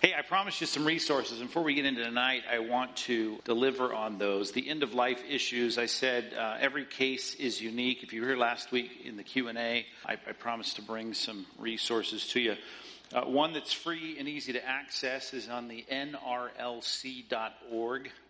Hey, I promised you some resources. And before we get into tonight, I want to deliver on those. The end of life issues. I said uh, every case is unique. If you were here last week in the Q and A, I, I promised to bring some resources to you. Uh, one that's free and easy to access is on the nrlc.org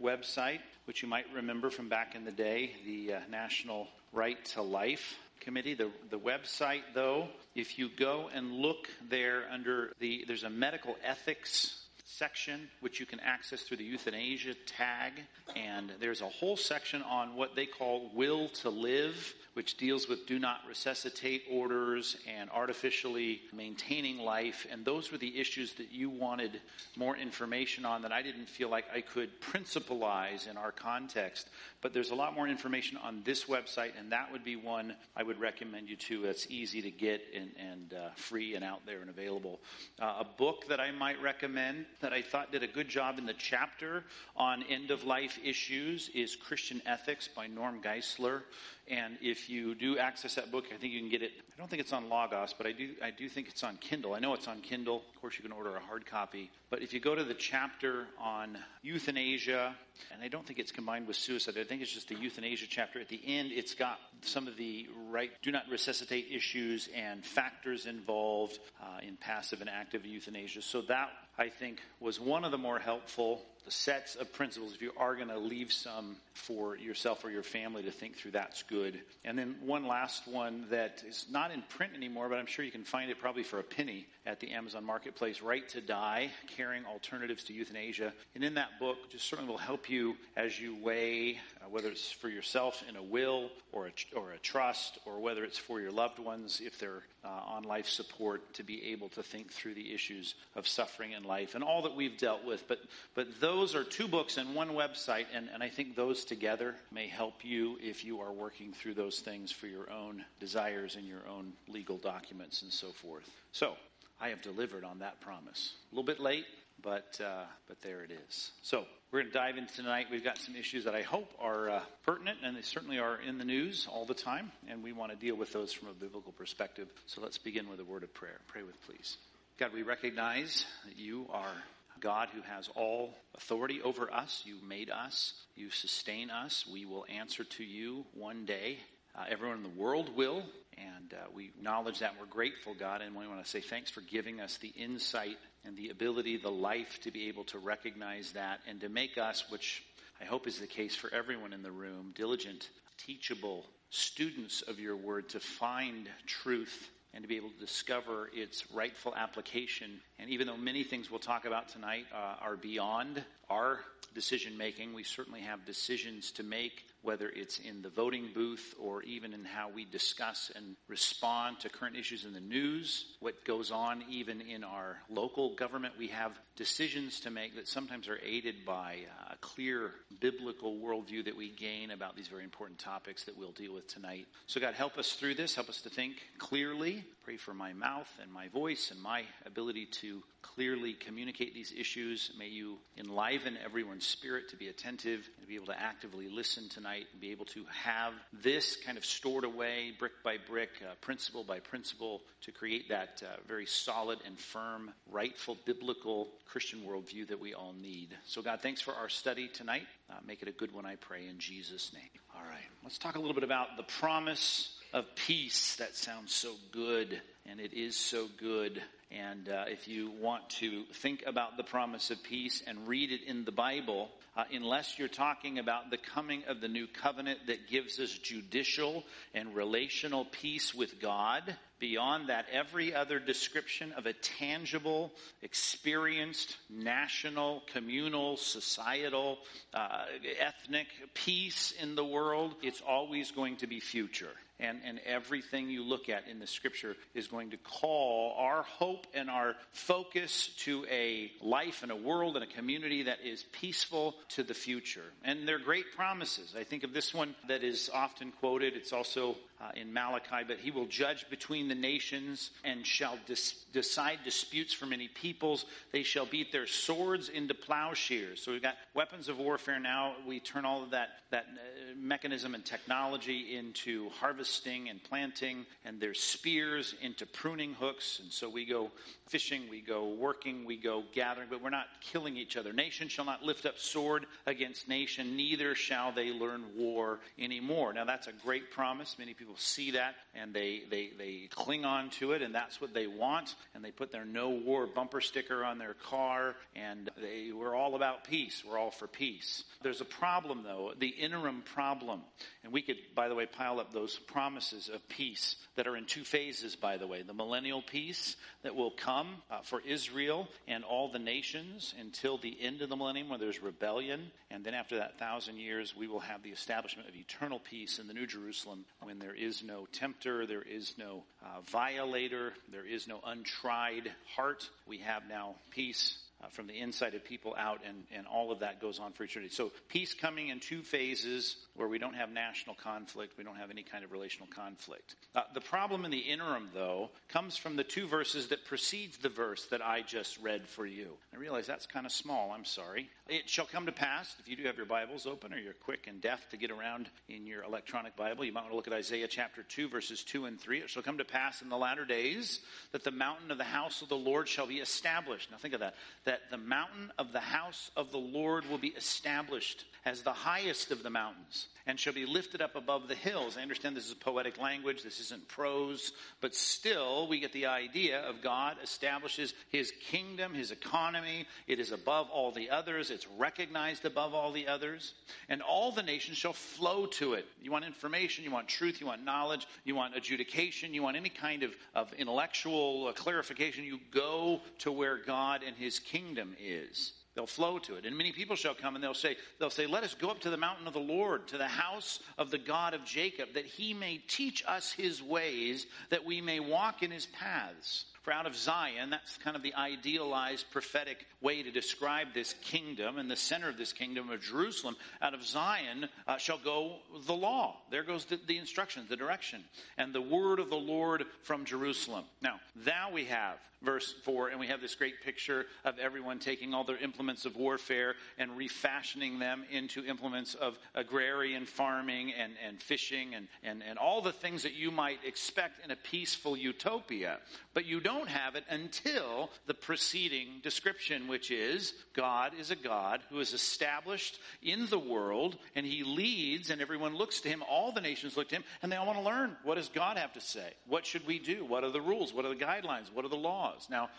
website, which you might remember from back in the day, the uh, National Right to Life Committee. The, the website, though, if you go and look there under the, there's a medical ethics section which you can access through the euthanasia tag and there's a whole section on what they call will to live which deals with do not resuscitate orders and artificially maintaining life. And those were the issues that you wanted more information on that I didn't feel like I could principalize in our context. But there's a lot more information on this website, and that would be one I would recommend you to. It's easy to get and, and uh, free and out there and available. Uh, a book that I might recommend that I thought did a good job in the chapter on end of life issues is Christian Ethics by Norm Geisler. And if you do access that book, I think you can get it. I don't think it's on Logos, but I do, I do think it's on Kindle. I know it's on Kindle. Of course, you can order a hard copy. But if you go to the chapter on euthanasia, and I don't think it's combined with suicide, I think it's just the euthanasia chapter. At the end, it's got some of the right, do not resuscitate issues and factors involved uh, in passive and active euthanasia. So that, I think, was one of the more helpful the sets of principles. If you are going to leave some for yourself or your family to think through, that's good. And then one last one that is not in print anymore, but I'm sure you can find it probably for a penny at the Amazon Marketplace Right to Die Caring Alternatives to Euthanasia. And in that book, just certainly will help you as you weigh uh, whether it's for yourself in a will or a, or a trust, or whether it's for your loved ones if they're uh, on life support, to be able to think through the issues of suffering in life and all that we've dealt with. But, but those are two books and one website, and, and I think those together may help you if you are working through those things for your own desires and your own legal documents and so forth. So, I have delivered on that promise. A little bit late, but uh, but there it is. So we're going to dive into tonight. We've got some issues that I hope are uh, pertinent, and they certainly are in the news all the time, and we want to deal with those from a biblical perspective. So let's begin with a word of prayer. Pray with, please. God, we recognize that you are God who has all authority over us. You made us. You sustain us. We will answer to you one day. Uh, everyone in the world will. And uh, we acknowledge that. We're grateful, God, and we want to say thanks for giving us the insight and the ability, the life to be able to recognize that and to make us, which I hope is the case for everyone in the room, diligent, teachable students of your word to find truth and to be able to discover its rightful application. And even though many things we'll talk about tonight uh, are beyond our decision making, we certainly have decisions to make whether it's in the voting booth or even in how we discuss and respond to current issues in the news, what goes on even in our local government. We have decisions to make that sometimes are aided by a clear biblical worldview that we gain about these very important topics that we'll deal with tonight. So, God, help us through this. Help us to think clearly. Pray for my mouth and my voice and my ability to clearly communicate these issues. May you enliven everyone's spirit to be attentive and be able to actively listen tonight and be able to have this kind of stored away brick by brick, uh, principle by principle, to create that uh, very solid and firm, rightful, biblical Christian worldview that we all need. So, God, thanks for our study tonight. Uh, make it a good one, I pray, in Jesus' name. All right, let's talk a little bit about the promise of peace. That sounds so good, and it is so good. And uh, if you want to think about the promise of peace and read it in the Bible, uh, unless you're talking about the coming of the new covenant that gives us judicial and relational peace with God, beyond that, every other description of a tangible, experienced, national, communal, societal, uh, ethnic peace in the world, it's always going to be future and, and everything you look at in the scripture is going to call our hope and our focus to a life and a world and a community that is peaceful to the future. And they're great promises. I think of this one that is often quoted. It's also uh, in Malachi, but he will judge between the nations and shall dis- decide disputes for many peoples. They shall beat their swords into plowshares. So we've got weapons of warfare now. We turn all of that, that uh, mechanism and technology into harvesting and planting, and their spears into pruning hooks. And so we go fishing, we go working, we go gathering, but we're not killing each other. Nation shall not lift up sword against nation, neither shall they learn war anymore. Now that's a great promise. Many people see that and they, they, they cling on to it, and that's what they want. And they put their no war bumper sticker on their car, and they, we're all about peace. We're all for peace. There's a problem, though, the interim problem. And we could, by the way, pile up those promises of peace that are in two phases, by the way. The millennial peace that will come uh, for Israel and all the nations until the end of the millennium where there's rebellion. And then after that thousand years, we will have the establishment of eternal peace in the New Jerusalem when there is no tempter, there is no uh, violator, there is no untried heart. We have now peace uh, from the inside of people out, and, and all of that goes on for eternity. So peace coming in two phases where we don't have national conflict, we don't have any kind of relational conflict. Uh, the problem in the interim, though, comes from the two verses that precedes the verse that I just read for you. I realize that's kind of small. I'm sorry. It shall come to pass, if you do have your Bibles open or you're quick and deft to get around in your electronic Bible, you might want to look at Isaiah chapter 2, verses 2 and 3. It shall come to pass in the latter days that the mountain of the house of the Lord shall be established. Now think of that. That the mountain of the house of the Lord will be established as the highest of the mountains and shall be lifted up above the hills. I understand this is poetic language, this isn't prose, but still we get the idea of God establishes his kingdom, his economy. It is above all the others, it's recognized above all the others, and all the nations shall flow to it. You want information, you want truth, you want knowledge, you want adjudication, you want any kind of, of intellectual uh, clarification, you go to where God and his kingdom is. They'll flow to it. And many people shall come and they'll say, they'll say, let us go up to the mountain of the Lord, to the house of the God of Jacob, that he may teach us his ways, that we may walk in his paths. For out of Zion, that's kind of the idealized prophetic way to describe this kingdom and the center of this kingdom of Jerusalem. Out of Zion uh, shall go the law. There goes the, the instructions, the direction, and the word of the Lord from Jerusalem. Now, thou we have verse 4, and we have this great picture of everyone taking all their implements of warfare and refashioning them into implements of agrarian farming and, and fishing and, and, and all the things that you might expect in a peaceful utopia. But you don't have it until the preceding description, which is God is a God who is established in the world, and he leads, and everyone looks to him. All the nations look to him, and they all want to learn what does God have to say? What should we do? What are the rules? What are the guidelines? What are the laws? Now,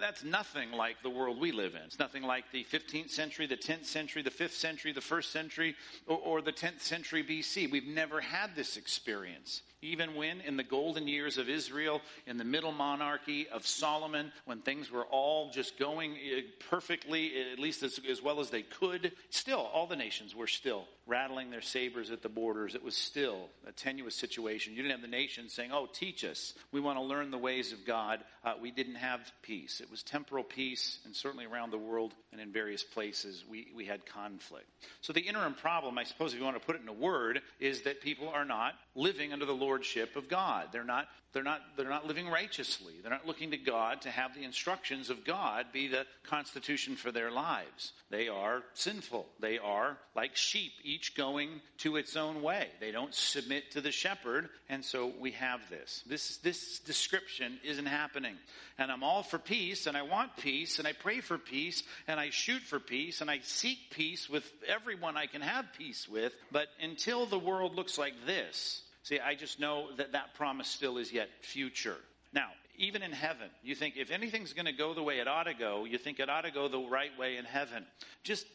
that's nothing like the world we live in. It's nothing like the 15th century, the 10th century, the 5th century, the 1st century, or, or the 10th century BC. We've never had this experience. Even when, in the golden years of Israel, in the middle monarchy of Solomon, when things were all just going eh, perfectly, at least as, as well as they could, still, all the nations were still rattling their sabers at the borders. It was still a tenuous situation. You didn't have the nations saying, Oh, teach us. We want to learn the ways of God. Uh, we didn't have peace. It was temporal peace, and certainly around the world and in various places, we, we had conflict. So the interim problem, I suppose, if you want to put it in a word, is that people are not living under the lordship of God. They're not, they're not, they're not living righteously. They're not looking to God to have the instructions of God be the constitution for their lives. They are sinful. They are like sheep, each going to its own way. They don't submit to the shepherd, and so we have this. This, this description isn't happening. And I'm all for peace, and I want peace, and I pray for peace, and I shoot for peace, and I seek peace with everyone I can have peace with. But until the world looks like this, See, I just know that that promise still is yet future. Now, even in heaven, you think if anything's going to go the way it ought to go, you think it ought to go the right way in heaven. Just,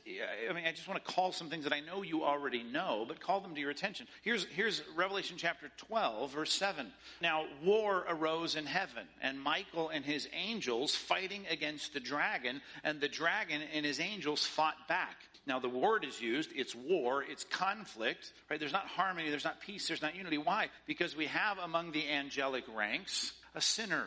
I mean, I just want to call some things that I know you already know, but call them to your attention. Here's, here's Revelation chapter 12, verse 7. Now, war arose in heaven, and Michael and his angels fighting against the dragon, and the dragon and his angels fought back. Now, the word is used, it's war, it's conflict, right? There's not harmony, there's not peace, there's not unity. Why? Because we have among the angelic ranks a sinner.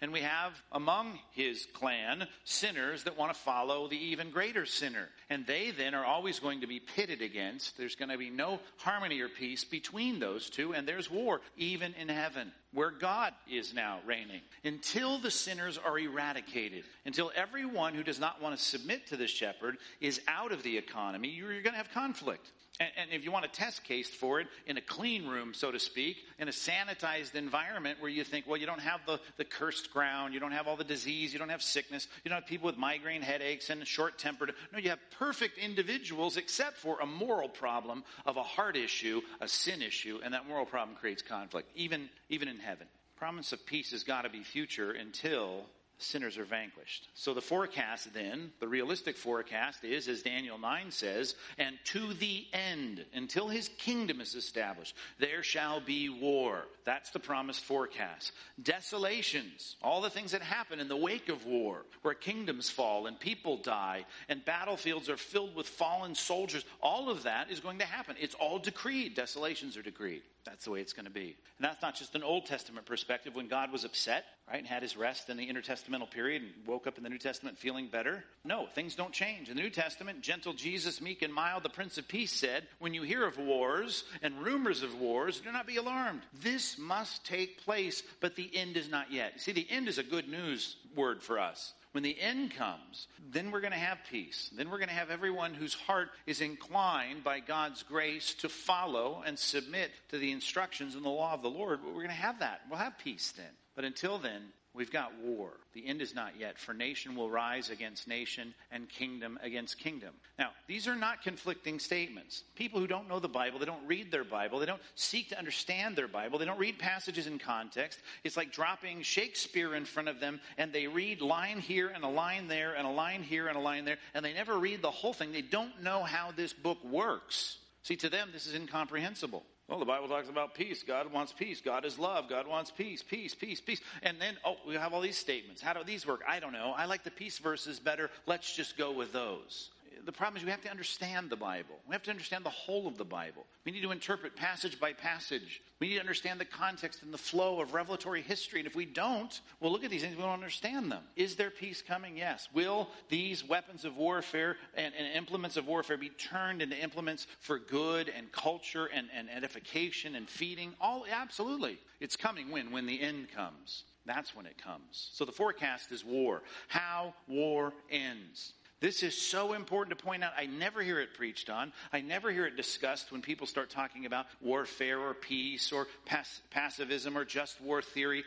And we have among his clan sinners that want to follow the even greater sinner. And they then are always going to be pitted against. There's going to be no harmony or peace between those two, and there's war, even in heaven, where God is now reigning. Until the sinners are eradicated, until everyone who does not want to submit to the shepherd is out of the economy, you're going to have conflict. And, and, if you want a test case for it, in a clean room, so to speak, in a sanitized environment where you think, well, you don't have the, the cursed ground, you don't have all the disease, you don't have sickness, you don't have people with migraine headaches and short tempered. No, you have perfect individuals except for a moral problem of a heart issue, a sin issue, and that moral problem creates conflict, even, even in heaven. Promise of peace has got to be future until sinners are vanquished. So the forecast then, the realistic forecast is, as Daniel 9 says, and to the end, until his kingdom is established, there shall be war. That's the promised forecast. Desolations, all the things that happen in the wake of war, where kingdoms fall and people die and battlefields are filled with fallen soldiers, all of that is going to happen. It's all decreed. Desolations are decreed. That's the way it's going to be. And that's not just an Old Testament perspective when God was upset, right, and had his rest in the intertestamental period and woke up in the New Testament feeling better. No, things don't change. In the New Testament, gentle Jesus, meek and mild, the Prince of Peace said, When you hear of wars and rumors of wars, do not be alarmed. This must take place, but the end is not yet. See, the end is a good news word for us. When the end comes, then we're going to have peace. Then we're going to have everyone whose heart is inclined by God's grace to follow and submit to the instructions and the law of the Lord. We're going to have that. We'll have peace then. But until then, We've got war. The end is not yet, for nation will rise against nation and kingdom against kingdom. Now, these are not conflicting statements. People who don't know the Bible, they don't read their Bible, they don't seek to understand their Bible, they don't read passages in context. It's like dropping Shakespeare in front of them and they read line here and a line there and a line here and a line there, and they never read the whole thing. They don't know how this book works. See, to them, this is incomprehensible. Well, the Bible talks about peace. God wants peace. God is love. God wants peace, peace, peace, peace. And then, oh, we have all these statements. How do these work? I don't know. I like the peace verses better. Let's just go with those the problem is we have to understand the Bible. We have to understand the whole of the Bible. We need to interpret passage by passage. We need to understand the context and the flow of revelatory history. And if we don't, we'll look at these things, we don't understand them. Is there peace coming? Yes. Will these weapons of warfare and, and implements of warfare be turned into implements for good and culture and, and edification and feeding? All absolutely. It's coming when? When the end comes. That's when it comes. So the forecast is war. How war ends. This is so important to point out. I never hear it preached on. I never hear it discussed when people start talking about warfare or peace or pass- pacifism or just war theory.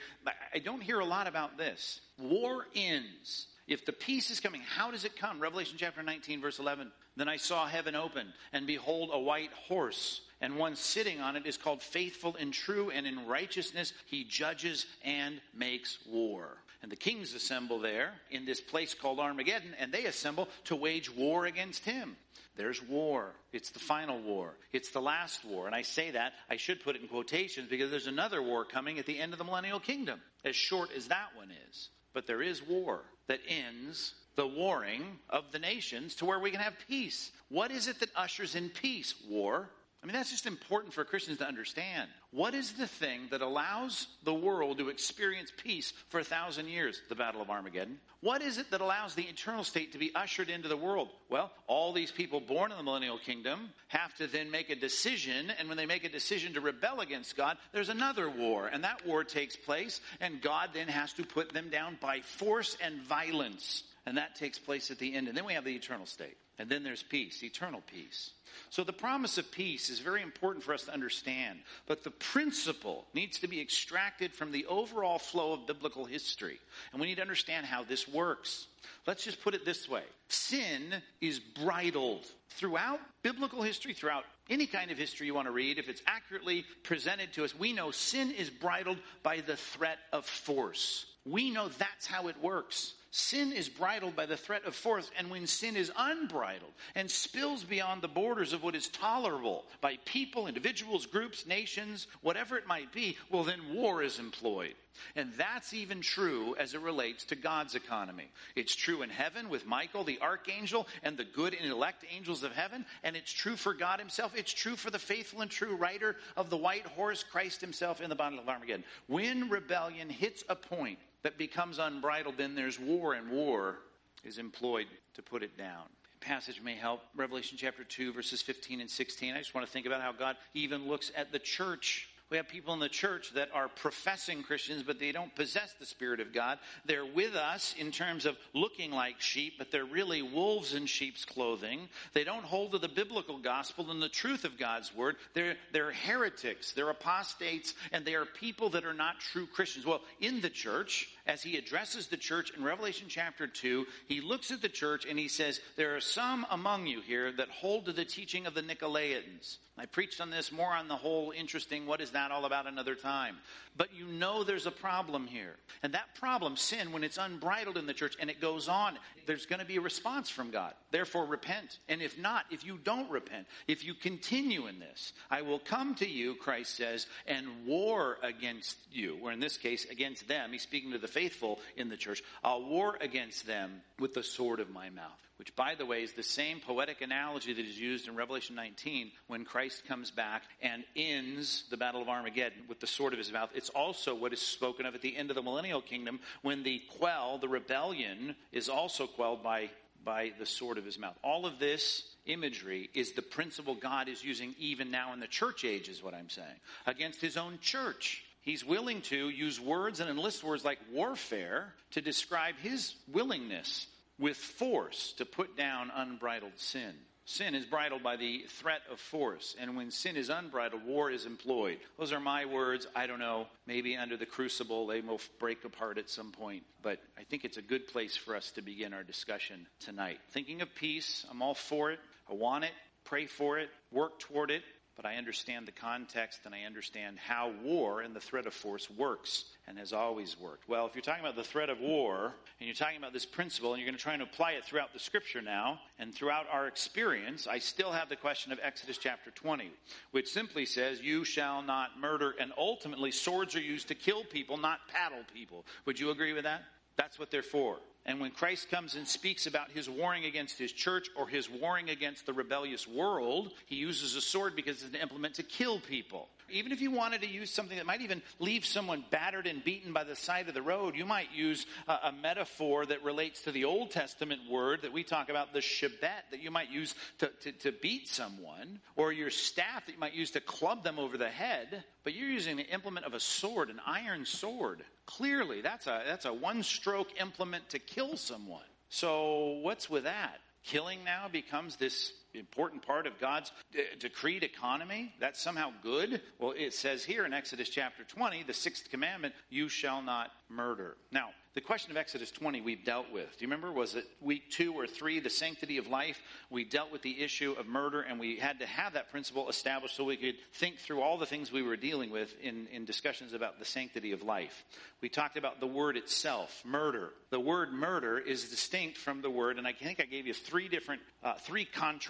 I don't hear a lot about this. War ends. If the peace is coming, how does it come? Revelation chapter 19, verse 11. Then I saw heaven open, and behold, a white horse, and one sitting on it is called faithful and true, and in righteousness he judges and makes war. And the kings assemble there in this place called Armageddon, and they assemble to wage war against him. There's war. It's the final war. It's the last war. And I say that, I should put it in quotations because there's another war coming at the end of the millennial kingdom, as short as that one is. But there is war that ends the warring of the nations to where we can have peace. What is it that ushers in peace? War. I mean, that's just important for Christians to understand. What is the thing that allows the world to experience peace for a thousand years? The Battle of Armageddon. What is it that allows the eternal state to be ushered into the world? Well, all these people born in the millennial kingdom have to then make a decision, and when they make a decision to rebel against God, there's another war, and that war takes place, and God then has to put them down by force and violence. And that takes place at the end. And then we have the eternal state. And then there's peace, eternal peace. So the promise of peace is very important for us to understand, but the principle needs to be extracted from the overall flow of biblical history. And we need to understand how this works. Let's just put it this way. Sin is bridled throughout biblical history, throughout any kind of history you want to read. If it's accurately presented to us, we know sin is bridled by the threat of force. We know that's how it works. Sin is bridled by the threat of force, and when sin is unbridled and spills beyond the borders of what is tolerable by people, individuals, groups, nations, whatever it might be, well, then war is employed. And that's even true as it relates to God's economy. It's true in heaven with Michael, the archangel, and the good and elect angels of heaven, and it's true for God himself. It's true for the faithful and true rider of the white horse, Christ himself, in the battle of Armageddon. When rebellion hits a point that becomes unbridled, then there's war, and war is employed to put it down. Passage may help. Revelation chapter 2, verses 15 and 16. I just want to think about how God even looks at the church we have people in the church that are professing Christians, but they don't possess the Spirit of God. They're with us in terms of looking like sheep, but they're really wolves in sheep's clothing. They don't hold to the biblical gospel and the truth of God's word. They're, they're heretics, they're apostates, and they are people that are not true Christians. Well, in the church, as he addresses the church in Revelation chapter 2, he looks at the church and he says, There are some among you here that hold to the teaching of the Nicolaitans. I preached on this more on the whole interesting, what is that all about another time. But you know there's a problem here. And that problem, sin, when it's unbridled in the church and it goes on, there's going to be a response from God. Therefore, repent. And if not, if you don't repent, if you continue in this, I will come to you, Christ says, and war against you, or in this case, against them. He's speaking to the faithful in the church. I'll war against them with the sword of my mouth which, by the way, is the same poetic analogy that is used in Revelation 19 when Christ comes back and ends the Battle of Armageddon with the sword of his mouth. It's also what is spoken of at the end of the millennial kingdom when the quell, the rebellion, is also quelled by, by the sword of his mouth. All of this imagery is the principle God is using even now in the church age, is what I'm saying, against his own church. He's willing to use words and enlist words like warfare to describe his willingness with force to put down unbridled sin. Sin is bridled by the threat of force, and when sin is unbridled, war is employed. Those are my words. I don't know. Maybe under the crucible they will break apart at some point, but I think it's a good place for us to begin our discussion tonight. Thinking of peace, I'm all for it. I want it. Pray for it. Work toward it but I understand the context and I understand how war and the threat of force works and has always worked. Well, if you're talking about the threat of war and you're talking about this principle and you're going to try and apply it throughout the scripture now and throughout our experience, I still have the question of Exodus chapter 20, which simply says, You shall not murder, and ultimately swords are used to kill people, not paddle people. Would you agree with that? That's what they're for. And when Christ comes and speaks about his warring against his church or his warring against the rebellious world, he uses a sword because it's an implement to kill people. Even if you wanted to use something that might even leave someone battered and beaten by the side of the road, you might use a, a metaphor that relates to the Old Testament word that we talk about, the shebet, that you might use to, to, to beat someone, or your staff that you might use to club them over the head. But you're using the implement of a sword, an iron sword. Clearly, that's a, that's a one stroke implement to kill someone. So, what's with that? Killing now becomes this important part of God's uh, decreed economy? That's somehow good? Well, it says here in Exodus chapter 20, the sixth commandment, you shall not murder. Now, the question of Exodus 20 we've dealt with. Do you remember? Was it week two or three, the sanctity of life? We dealt with the issue of murder, and we had to have that principle established so we could think through all the things we were dealing with in, in discussions about the sanctity of life. We talked about the word itself, murder. The word murder is distinct from the word, and I think I gave you three different, uh, three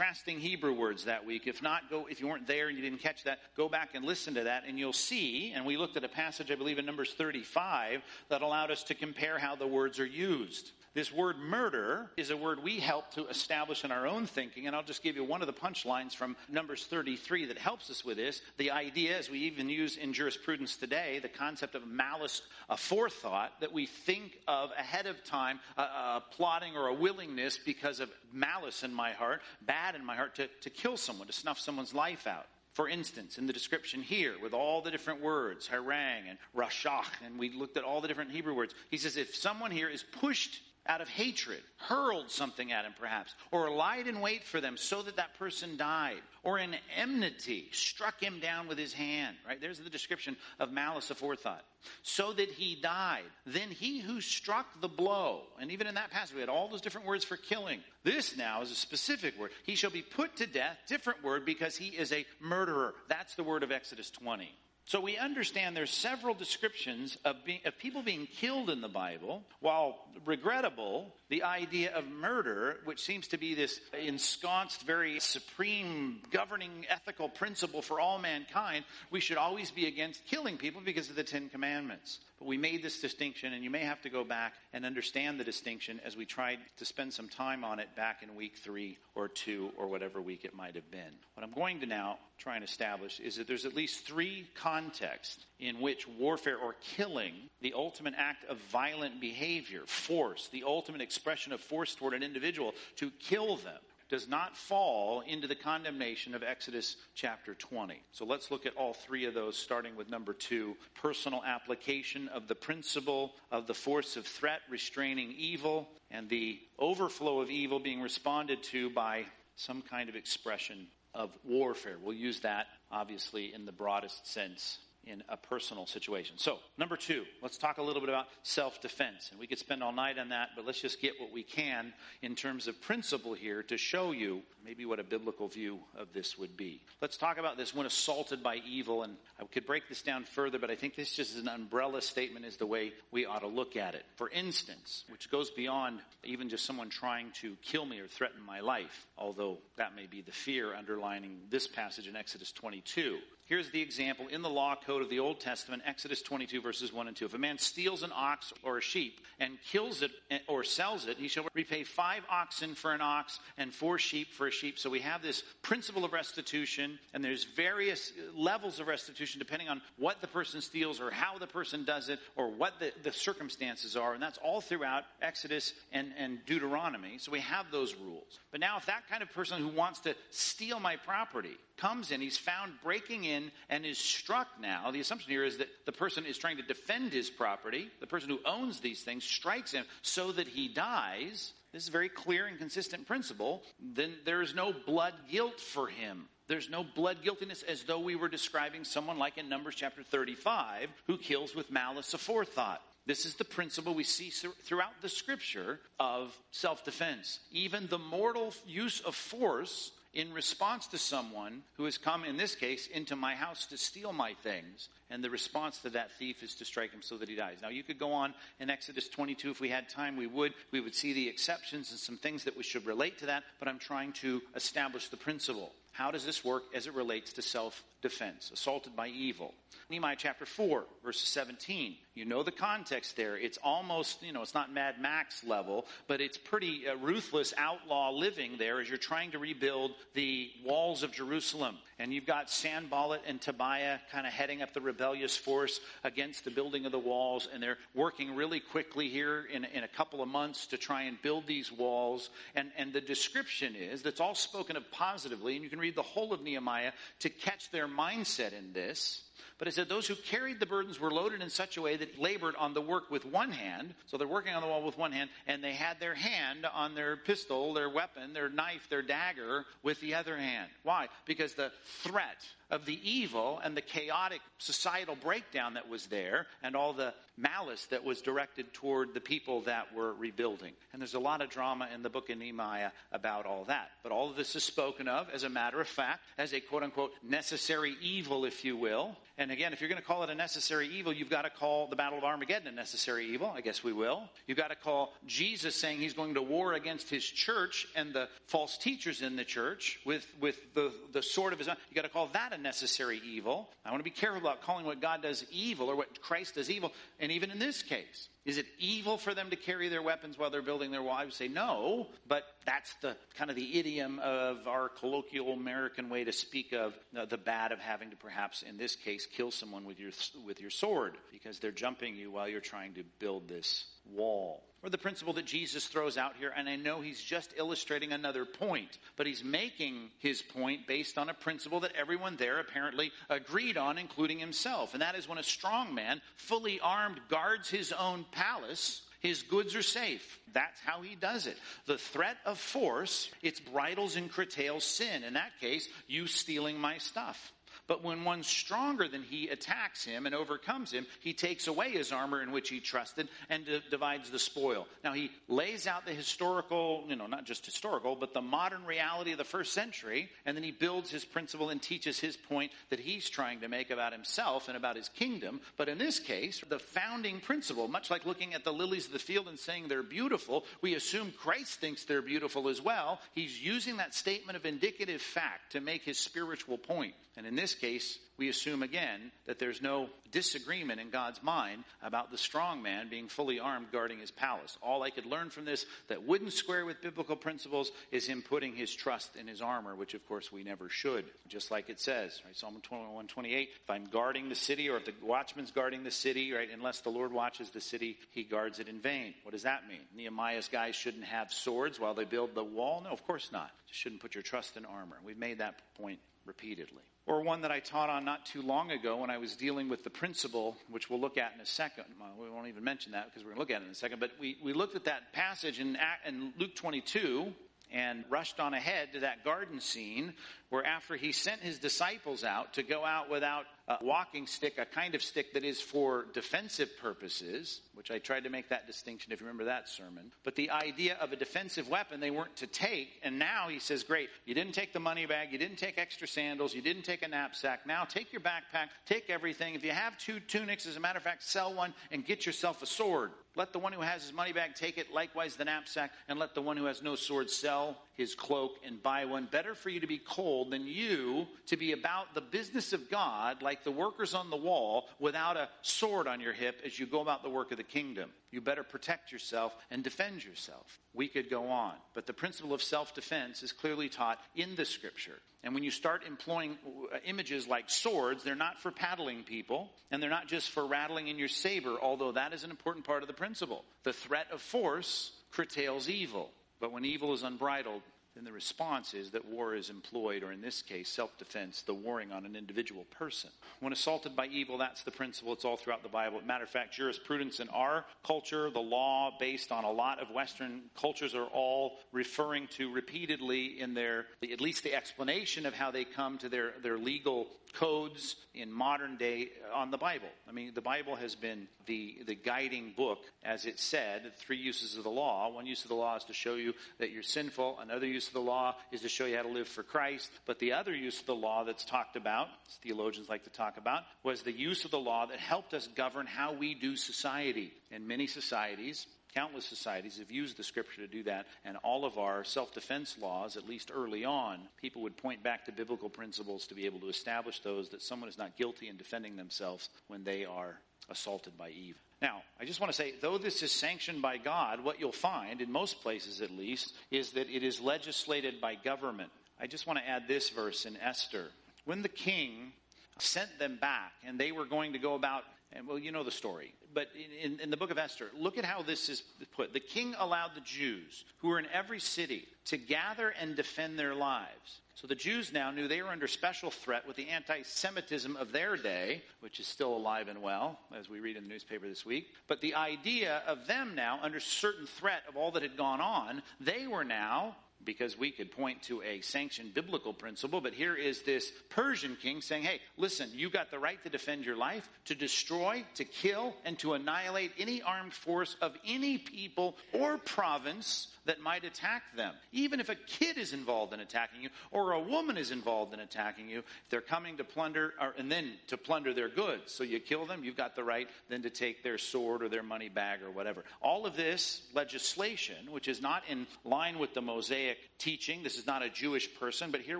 contrasting Hebrew words that week. If not, go if you weren't there and you didn't catch that, go back and listen to that, and you'll see. And we looked at a passage, I believe, in Numbers 35 that allowed us to compare how the words are used. This word murder is a word we help to establish in our own thinking, and I'll just give you one of the punchlines from Numbers 33 that helps us with this. The idea, as we even use in jurisprudence today, the concept of malice, a forethought, that we think of ahead of time, a, a plotting or a willingness because of malice in my heart, bad in my heart, to, to kill someone, to snuff someone's life out. For instance, in the description here, with all the different words, harang and rashach, and we looked at all the different Hebrew words, he says if someone here is pushed out of hatred, hurled something at him perhaps, or lied in wait for them so that that person died, or in enmity struck him down with his hand, right? There's the description of malice aforethought. So that he died. Then he who struck the blow, and even in that passage we had all those different words for killing. This now is a specific word. He shall be put to death, different word, because he is a murderer. That's the word of Exodus 20. So we understand there's several descriptions of, being, of people being killed in the Bible. While regrettable, the idea of murder, which seems to be this ensconced, very supreme governing ethical principle for all mankind, we should always be against killing people because of the Ten Commandments. But we made this distinction, and you may have to go back and understand the distinction as we tried to spend some time on it back in week three or two or whatever week it might have been. What I'm going to now try and establish is that there's at least three contexts in which warfare or killing, the ultimate act of violent behavior, force, the ultimate expression of force toward an individual to kill them, does not fall into the condemnation of Exodus chapter 20. So let's look at all three of those, starting with number two personal application of the principle of the force of threat restraining evil and the overflow of evil being responded to by some kind of expression of warfare. We'll use that, obviously, in the broadest sense in a personal situation. So, number two, let's talk a little bit about self defense. And we could spend all night on that, but let's just get what we can in terms of principle here to show you maybe what a biblical view of this would be. Let's talk about this when assaulted by evil. And I could break this down further, but I think this just is an umbrella statement, is the way we ought to look at it. For instance, which goes beyond even just someone trying to kill me or threaten my life, although that may be the fear underlining this passage in Exodus 22. Here's the example in the law code of the Old Testament, Exodus 22, verses 1 and 2. If a man steals an ox or a sheep and kills it eh, or sells it, he shall repay five oxen for an ox and four sheep for a sheep. So we have this principle of restitution, and there's various eh, levels of restitution depending on what the person steals or how the person does it or what the, the circumstances are. And that's all throughout Exodus and, and Deuteronomy. So we have those rules. But now, if that kind of person who wants to steal my property comes in, he's found breaking in and is struck now, the assumption here is that the person is trying to defend his property. The person who owns these things strikes him so that he dies. This is a very clear and consistent principle. Then there is no blood guilt for him. There's no blood guiltiness as though we were describing someone like in Numbers chapter 35 who kills with malice aforethought. This is the principle we see throughout the scripture of self defense. Even the mortal use of force in response to someone who has come, in this case, into my house to steal my things. And the response to that thief is to strike him so that he dies. Now, you could go on in Exodus 22. If we had time, we would. We would see the exceptions and some things that we should relate to that, but I'm trying to establish the principle. How does this work as it relates to self defense? Assaulted by evil. Nehemiah chapter 4, verse 17. You know the context there. It's almost, you know, it's not Mad Max level, but it's pretty uh, ruthless outlaw living there as you're trying to rebuild the walls of Jerusalem. And you've got Sanballat and Tobiah kind of heading up the rebellious force against the building of the walls, and they're working really quickly here in, in a couple of months to try and build these walls. And, and the description is that's all spoken of positively, and you can read the whole of Nehemiah to catch their mindset in this. But it said those who carried the burdens were loaded in such a way that labored on the work with one hand. So they're working on the wall with one hand, and they had their hand on their pistol, their weapon, their knife, their dagger with the other hand. Why? Because the threat of the evil and the chaotic societal breakdown that was there and all the malice that was directed toward the people that were rebuilding. And there's a lot of drama in the book of Nehemiah about all that. But all of this is spoken of, as a matter of fact, as a quote unquote necessary evil, if you will. And again, if you're going to call it a necessary evil, you've got to call the Battle of Armageddon a necessary evil. I guess we will. You've got to call Jesus saying he's going to war against his church and the false teachers in the church with, with the, the sword of his own. You've got to call that a necessary evil. I want to be careful about calling what God does evil or what Christ does evil. Even in this case, is it evil for them to carry their weapons while they're building their wall? I would say no, but that's the kind of the idiom of our colloquial American way to speak of uh, the bad of having to perhaps, in this case, kill someone with your with your sword because they're jumping you while you're trying to build this wall or the principle that Jesus throws out here. And I know he's just illustrating another point, but he's making his point based on a principle that everyone there apparently agreed on, including himself. And that is when a strong man, fully armed, guards his own palace, his goods are safe. That's how he does it. The threat of force, it's bridles and curtails sin. In that case, you stealing my stuff. But when one stronger than he attacks him and overcomes him, he takes away his armor in which he trusted and d- divides the spoil. Now he lays out the historical, you know, not just historical, but the modern reality of the first century, and then he builds his principle and teaches his point that he's trying to make about himself and about his kingdom. But in this case, the founding principle, much like looking at the lilies of the field and saying they're beautiful, we assume Christ thinks they're beautiful as well. He's using that statement of indicative fact to make his spiritual point. And in this case, we assume again that there's no disagreement in God's mind about the strong man being fully armed guarding his palace. All I could learn from this that wouldn't square with biblical principles is him putting his trust in his armor, which of course we never should, just like it says, right? Psalm 21, 28. If I'm guarding the city or if the watchman's guarding the city, right, unless the Lord watches the city, he guards it in vain. What does that mean? Nehemiah's guys shouldn't have swords while they build the wall? No, of course not. You shouldn't put your trust in armor. We've made that point repeatedly. Or one that I taught on not too long ago when I was dealing with the principle, which we'll look at in a second. Well, we won't even mention that because we're going to look at it in a second. But we, we looked at that passage in, in Luke 22 and rushed on ahead to that garden scene where after he sent his disciples out to go out without walking stick, a kind of stick that is for defensive purposes, which I tried to make that distinction if you remember that sermon. But the idea of a defensive weapon they weren't to take, and now he says, Great, you didn't take the money bag, you didn't take extra sandals, you didn't take a knapsack. Now take your backpack, take everything. If you have two tunics, as a matter of fact, sell one and get yourself a sword. Let the one who has his money bag take it, likewise the knapsack, and let the one who has no sword sell his cloak and buy one. Better for you to be cold than you to be about the business of God, like the workers on the wall, without a sword on your hip as you go about the work of the kingdom. You better protect yourself and defend yourself. We could go on. But the principle of self defense is clearly taught in the scripture. And when you start employing uh, images like swords, they're not for paddling people, and they're not just for rattling in your saber, although that is an important part of the principle. The threat of force curtails evil. But when evil is unbridled, then the response is that war is employed, or in this case, self defense, the warring on an individual person. When assaulted by evil, that's the principle. It's all throughout the Bible. Matter of fact, jurisprudence in our culture, the law based on a lot of Western cultures, are all referring to repeatedly in their, at least the explanation of how they come to their, their legal codes in modern day on the Bible. I mean, the Bible has been the, the guiding book, as it said, three uses of the law. One use of the law is to show you that you're sinful. Another use of the law is to show you how to live for Christ. But the other use of the law that's talked about, as theologians like to talk about, was the use of the law that helped us govern how we do society. And many societies, Countless societies have used the scripture to do that, and all of our self defense laws, at least early on, people would point back to biblical principles to be able to establish those that someone is not guilty in defending themselves when they are assaulted by Eve. Now, I just want to say, though this is sanctioned by God, what you'll find, in most places at least, is that it is legislated by government. I just want to add this verse in Esther. When the king sent them back and they were going to go about and well, you know the story. But in, in, the book of Esther, look at how this is put. The king allowed the Jews who were in every city to gather and defend their lives. So the Jews now knew they were under special threat with the anti Semitism of their day, which is still alive and well, as we read in the newspaper this week. But the idea of them now under certain threat of all that had gone on, they were now because we could point to a sanctioned biblical principle, but here is this Persian king saying, hey, listen, you got the right to defend your life, to destroy, to kill, and to annihilate any armed force of any people or province that might attack them. Even if a kid is involved in attacking you or a woman is involved in attacking you, if they're coming to plunder or, and then to plunder their goods. So you kill them, you've got the right then to take their sword or their money bag or whatever. All of this legislation, which is not in line with the Mosaic teaching, this is not a Jewish person, but here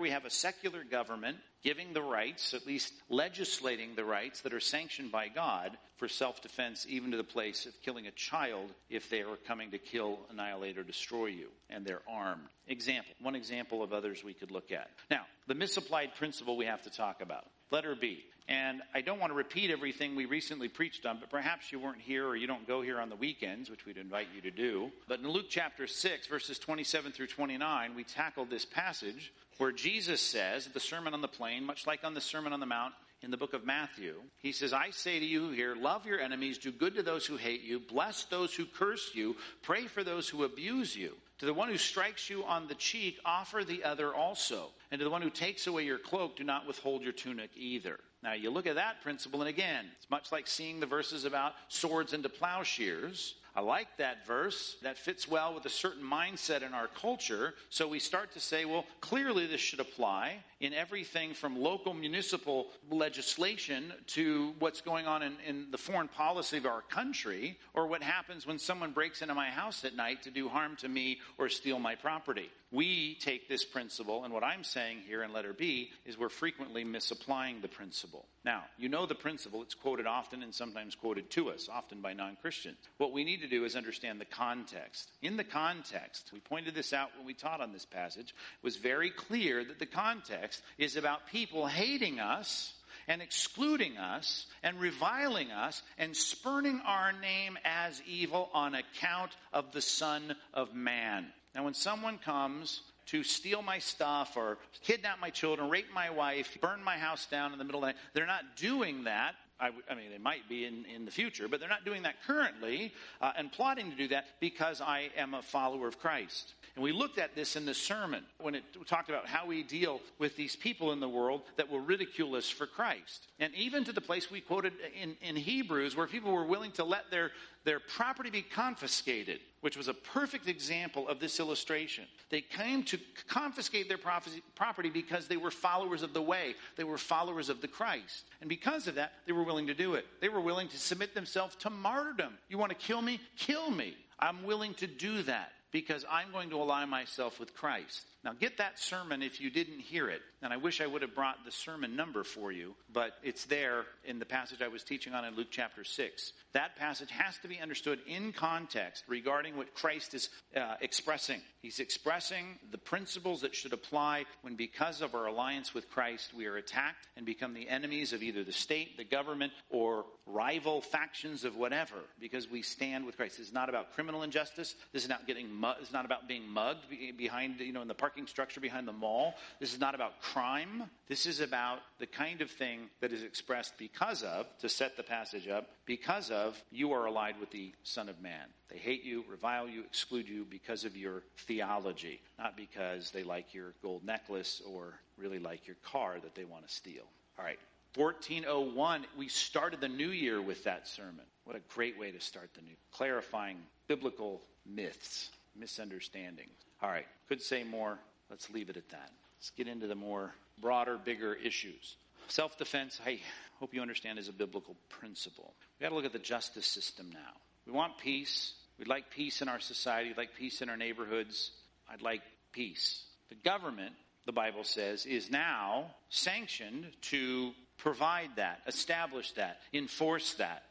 we have a secular government giving the rights, at least legislating the rights that are sanctioned by God for self defense, even to the place of killing a child if they are coming to kill, annihilate, or destroy you, and they're armed. Example. One example of others we could look at. Now, the misapplied principle we have to talk about. Letter B. And I don't want to repeat everything we recently preached on, but perhaps you weren't here or you don't go here on the weekends, which we'd invite you to do. But in Luke chapter 6, verses 27 through 29, we tackled this passage where Jesus says, the Sermon on the Plain, much like on the Sermon on the Mount, in the book of Matthew. He says, I say to you here, love your enemies, do good to those who hate you, bless those who curse you, pray for those who abuse you. To the one who strikes you on the cheek, offer the other also. And to the one who takes away your cloak, do not withhold your tunic either. Now, you look at that principle, and again, it's much like seeing the verses about swords into plowshares. I like that verse. That fits well with a certain mindset in our culture. So we start to say, well, clearly this should apply in everything from local municipal legislation to what's going on in, in, the foreign policy of our country, or what happens when someone breaks into my house at night to do harm to me or steal my property. we take this principle, and what I'm saying here in letter B is we're frequently misapplying the principle. Now, you know the principle, it's quoted often and sometimes quoted to us, often by non Christians. What we need to do is understand the context. In the context, we pointed this out when we taught on this passage, was very clear that the context is about people hating us and excluding us and reviling us and spurning our name as evil on account of the Son of Man. Now, when someone comes to steal my stuff or kidnap my children, rape my wife, burn my house down in the middle of the night, they're not doing that I, I, mean, they might be in, in the future, but they're not doing that currently uh, and plotting to do that because I am a follower of Christ. And we looked at this in the sermon when it talked about how we deal with these people in the world that will ridicule us for Christ. And even to the place we quoted in, in Hebrews where people were willing to let their, their property be confiscated, which was a perfect example of this illustration. They came to confiscate their property because they were followers of the way, they were followers of the Christ. And because of that, they were willing to do it. They were willing to submit themselves to martyrdom. You want to kill me? Kill me. I'm willing to do that because I'm going to align myself with Christ. Now, get that sermon if you didn't hear it. And I wish I would have brought the sermon number for you, but it's there in the passage I was teaching on in Luke chapter 6. That passage has to be understood in context regarding what Christ is uh, expressing. He's expressing the principles that should apply when, because of our alliance with Christ, we are attacked and become the enemies of either the state, the government, or rival factions of whatever, because we stand with Christ. This is not about criminal injustice. This is not getting. Mu- it's not about being mugged behind, you know, in the parking structure behind the mall. This is not about crime. This is about the kind of thing that is expressed because of, to set the passage up, because of you are allied with the Son of Man. They hate you, revile you, exclude you because of your theology, not because they like your gold necklace or really like your car that they want to steal. All right. 1401, we started the new year with that sermon. What a great way to start the new, clarifying biblical myths, misunderstandings. All right, could say more. Let's leave it at that. Let's get into the more broader, bigger issues. Self defense, I hope you understand, is a biblical principle. We've got to look at the justice system now. We want peace. We'd like peace in our society, we'd like peace in our neighborhoods. I'd like peace. The government, the Bible says, is now sanctioned to provide that, establish that, enforce that.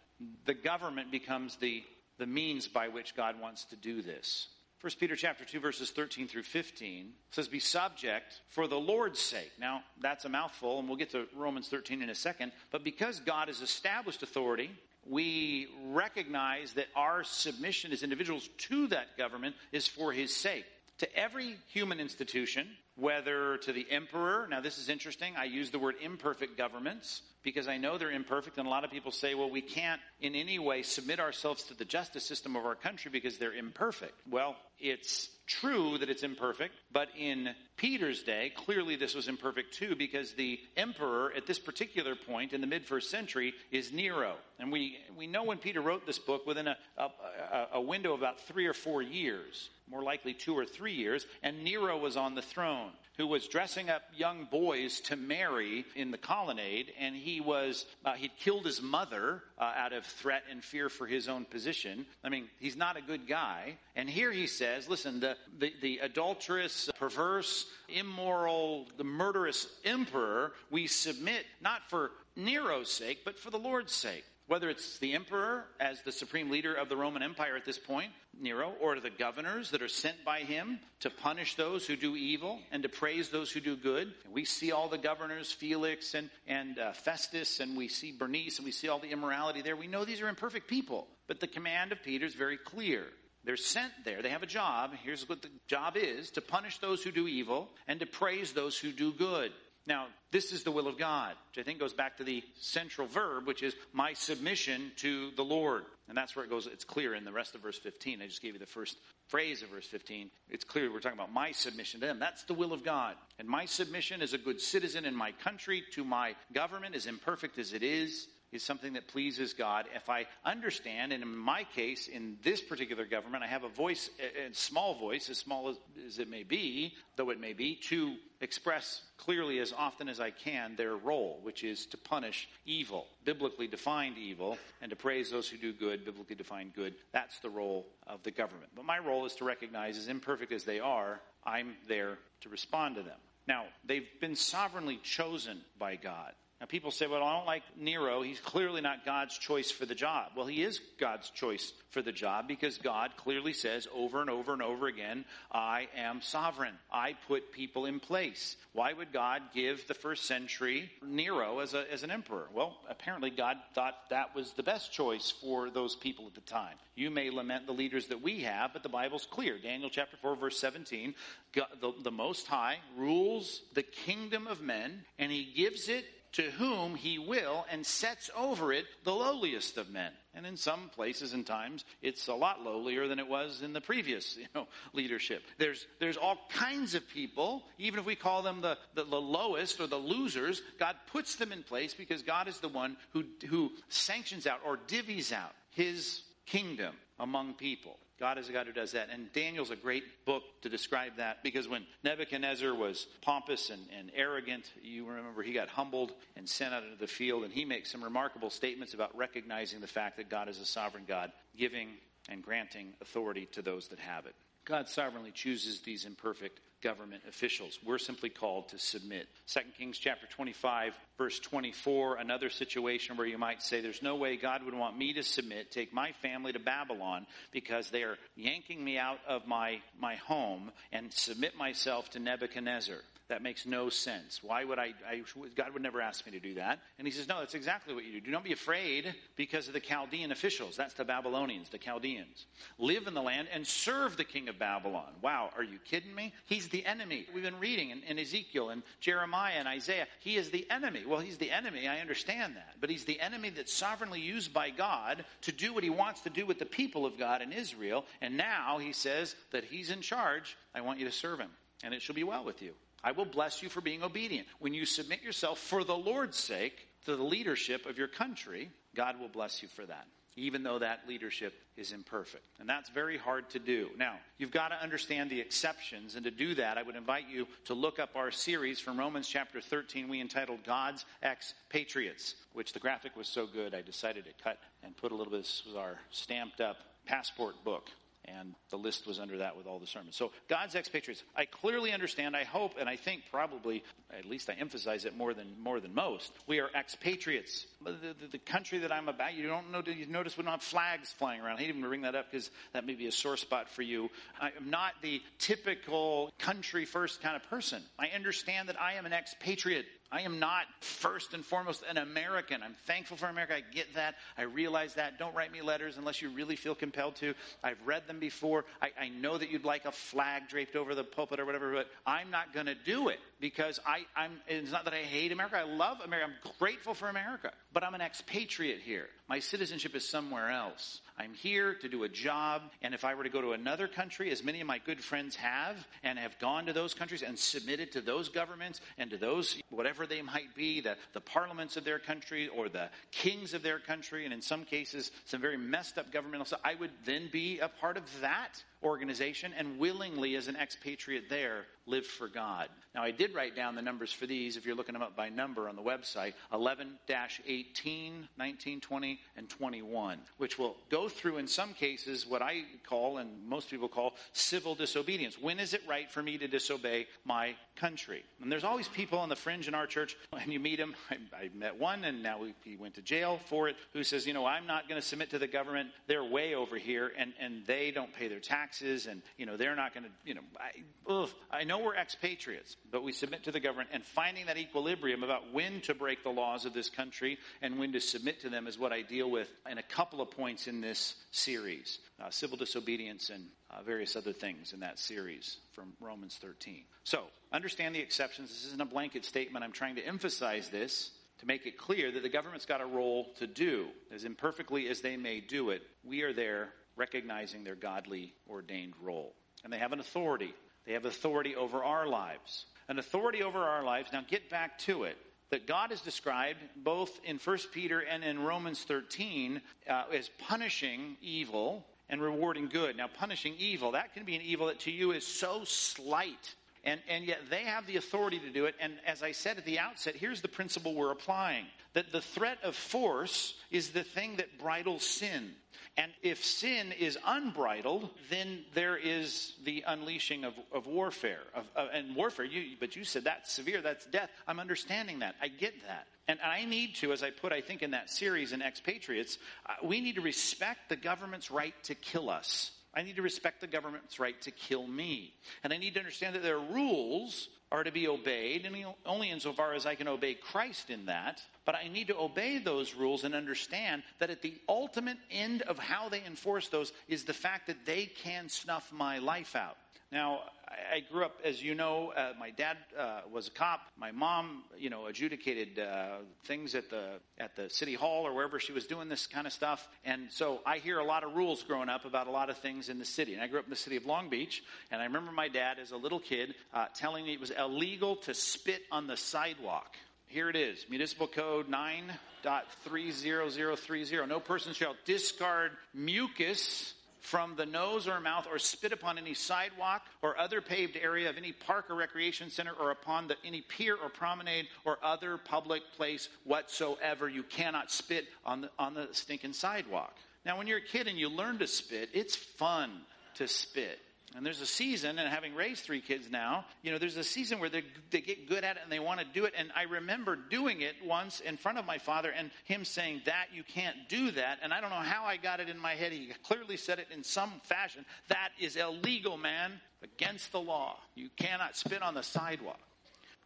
The government becomes the, the means by which God wants to do this. 1 Peter chapter 2 verses 13 through 15 says be subject for the Lord's sake. Now, that's a mouthful and we'll get to Romans 13 in a second, but because God has established authority, we recognize that our submission as individuals to that government is for his sake. To every human institution, whether to the emperor, now this is interesting, I use the word imperfect governments because I know they're imperfect, and a lot of people say, well, we can't in any way submit ourselves to the justice system of our country because they're imperfect. Well, it's true that it's imperfect, but in Peter's day, clearly this was imperfect too because the emperor at this particular point in the mid first century is Nero. And we, we know when Peter wrote this book within a, a, a window of about three or four years, more likely two or three years, and Nero was on the throne who was dressing up young boys to marry in the colonnade, and he was uh, he'd killed his mother uh, out of threat and fear for his own position. I mean, he's not a good guy. And here he says, listen, the the, the adulterous, perverse, immoral, the murderous emperor, we submit not for Nero's sake, but for the Lord's sake whether it's the emperor as the supreme leader of the Roman Empire at this point, Nero, or the governors that are sent by him to punish those who do evil and to praise those who do good. We see all the governors, Felix and, and uh, Festus, and we see Bernice, and we see all the immorality there. We know these are imperfect people. But the command of Peter is very clear. They're sent there. They have a job. Here's what the job is to punish those who do evil and to praise those who do good. Now, this is the will of God, which I think goes back to the central verb, which is my submission to the Lord. And that's where it goes. It's clear in the rest of verse 15. I just gave you the first phrase of verse 15. It's clear we're talking about my submission to them. That's the will of God. And my submission as a good citizen in my country to my government, as imperfect as it is, is something that pleases God. If I understand, and in my case, in this particular government, I have a voice, a small voice, as small as, as it may be, though it may be, to express clearly as often as I can their role, which is to punish evil, biblically defined evil, and to praise those who do good, biblically defined good. That's the role of the government. But my role is to recognize, as imperfect as they are, I'm there to respond to them. Now, they've been sovereignly chosen by God. Now, people say, well, I don't like Nero. He's clearly not God's choice for the job. Well, he is God's choice for the job because God clearly says over and over and over again, I am sovereign. I put people in place. Why would God give the first century Nero as, a, as an emperor? Well, apparently God thought that was the best choice for those people at the time. You may lament the leaders that we have, but the Bible's clear. Daniel chapter 4, verse 17, God, the, the Most High rules the kingdom of men, and he gives it to whom he will and sets over it the lowliest of men. And in some places and times, it's a lot lowlier than it was in the previous, you know, leadership. There's, there's all kinds of people, even if we call them the, the, the lowest or the losers, God puts them in place because God is the one who, who sanctions out or divvies out his kingdom among people. God is a God who does that. And Daniel's a great book to describe that because when Nebuchadnezzar was pompous and, and, arrogant, you remember he got humbled and sent out into the field. And he makes some remarkable statements about recognizing the fact that God is a sovereign God, giving and granting authority to those that have it. God sovereignly chooses these imperfect government officials. We're simply called to submit. 2 Kings chapter 25 verse 24, another situation where you might say there's no way God would want me to submit, take my family to Babylon because they are yanking me out of my, my home and submit myself to Nebuchadnezzar. That makes no sense. Why would I, I, God would never ask me to do that. And he says, no, that's exactly what you do. Do not be afraid because of the Chaldean officials. That's the Babylonians, the Chaldeans. Live in the land and serve the king of Babylon. Wow, are you kidding me? He's the enemy. We've been reading in, in Ezekiel and Jeremiah and Isaiah. He is the enemy. Well, he's the enemy. I understand that. But he's the enemy that's sovereignly used by God to do what he wants to do with the people of God in Israel. And now he says that he's in charge. I want you to serve him. And it shall be well with you. I will bless you for being obedient. When you submit yourself for the Lord's sake to the leadership of your country, God will bless you for that, even though that leadership is imperfect. And that's very hard to do. Now, you've got to understand the exceptions, and to do that, I would invite you to look up our series from Romans chapter 13 we entitled God's Expatriates, which the graphic was so good I decided to cut and put a little bit, this was our stamped up passport book and the list was under that with all the sermons. So God's expatriates. I clearly understand, I hope, and I think probably, at least I emphasize it more than more than most. We are expatriates. The, the, the country that I'm about, you don't know, you notice we don't have flags flying around. I hate even to bring that up because that may be a sore spot for you. I am not the typical country first kind of person. I understand that I am an expatriate. I am not first and foremost an American. I'm thankful for America. I get that. I realize that. Don't write me letters unless you really feel compelled to. I've read them before. I, I know that you'd like a flag draped over the pulpit or whatever, but I'm not going to do it because I, I'm, it's not that I hate America. I love America. I'm grateful for America, but I'm an expatriate here. My citizenship is somewhere else. I'm here to do a job, and if I were to go to another country, as many of my good friends have, and have gone to those countries and submitted to those governments and to those, whatever they might be, the, the parliaments of their country or the kings of their country, and in some cases, some very messed up governmental stuff, I would then be a part of that organization and willingly, as an expatriate there, live for God. Now, I did write down the numbers for these if you're looking them up by number on the website 11 18, 19, 20, and 21, which will go through, in some cases, what I call and most people call civil disobedience. When is it right for me to disobey my country? And there's always people on the fringe in our church, and you meet them. I, I met one, and now he went to jail for it, who says, You know, I'm not going to submit to the government. They're way over here, and, and they don't pay their taxes, and, you know, they're not going to, you know, I, ugh, I know we're expatriates, but we submit to the government, and finding that equilibrium about when to break the laws of this country and when to submit to them is what I deal with in a couple of points in this series uh, civil disobedience and uh, various other things in that series from Romans 13. So, understand the exceptions. This isn't a blanket statement. I'm trying to emphasize this to make it clear that the government's got a role to do. As imperfectly as they may do it, we are there recognizing their godly ordained role. And they have an authority. They have authority over our lives. An authority over our lives. Now get back to it. That God is described both in 1 Peter and in Romans 13 uh, as punishing evil and rewarding good. Now, punishing evil, that can be an evil that to you is so slight And, and yet they have the authority to do it. And as I said at the outset, here's the principle we're applying that the threat of force is the thing that bridles sin. And if sin is unbridled, then there is the unleashing of, of warfare. Of, of, and warfare, you, but you said that's severe, that's death. I'm understanding that. I get that. And I need to, as I put, I think, in that series in Expatriates, uh, we need to respect the government's right to kill us. I need to respect the government's right to kill me. And I need to understand that their rules are to be obeyed, and only insofar as I can obey Christ in that. But I need to obey those rules and understand that at the ultimate end of how they enforce those is the fact that they can snuff my life out. Now, I grew up, as you know, uh, my dad uh, was a cop. My mom, you know, adjudicated uh, things at the at the city hall or wherever she was doing this kind of stuff. And so I hear a lot of rules growing up about a lot of things in the city. And I grew up in the city of Long Beach, and I remember my dad, as a little kid, uh, telling me it was illegal to spit on the sidewalk. Here it is, Municipal Code 9.30030. No person shall discard mucus from the nose or mouth or spit upon any sidewalk or other paved area of any park or recreation center or upon the, any pier or promenade or other public place whatsoever. You cannot spit on the, on the stinking sidewalk. Now, when you're a kid and you learn to spit, it's fun to spit. And there's a season, and having raised three kids now, you know, there's a season where they, they get good at it and they want to do it. And I remember doing it once in front of my father and him saying, That, you can't do that. And I don't know how I got it in my head. He clearly said it in some fashion. That is illegal, man, against the law. You cannot spit on the sidewalk.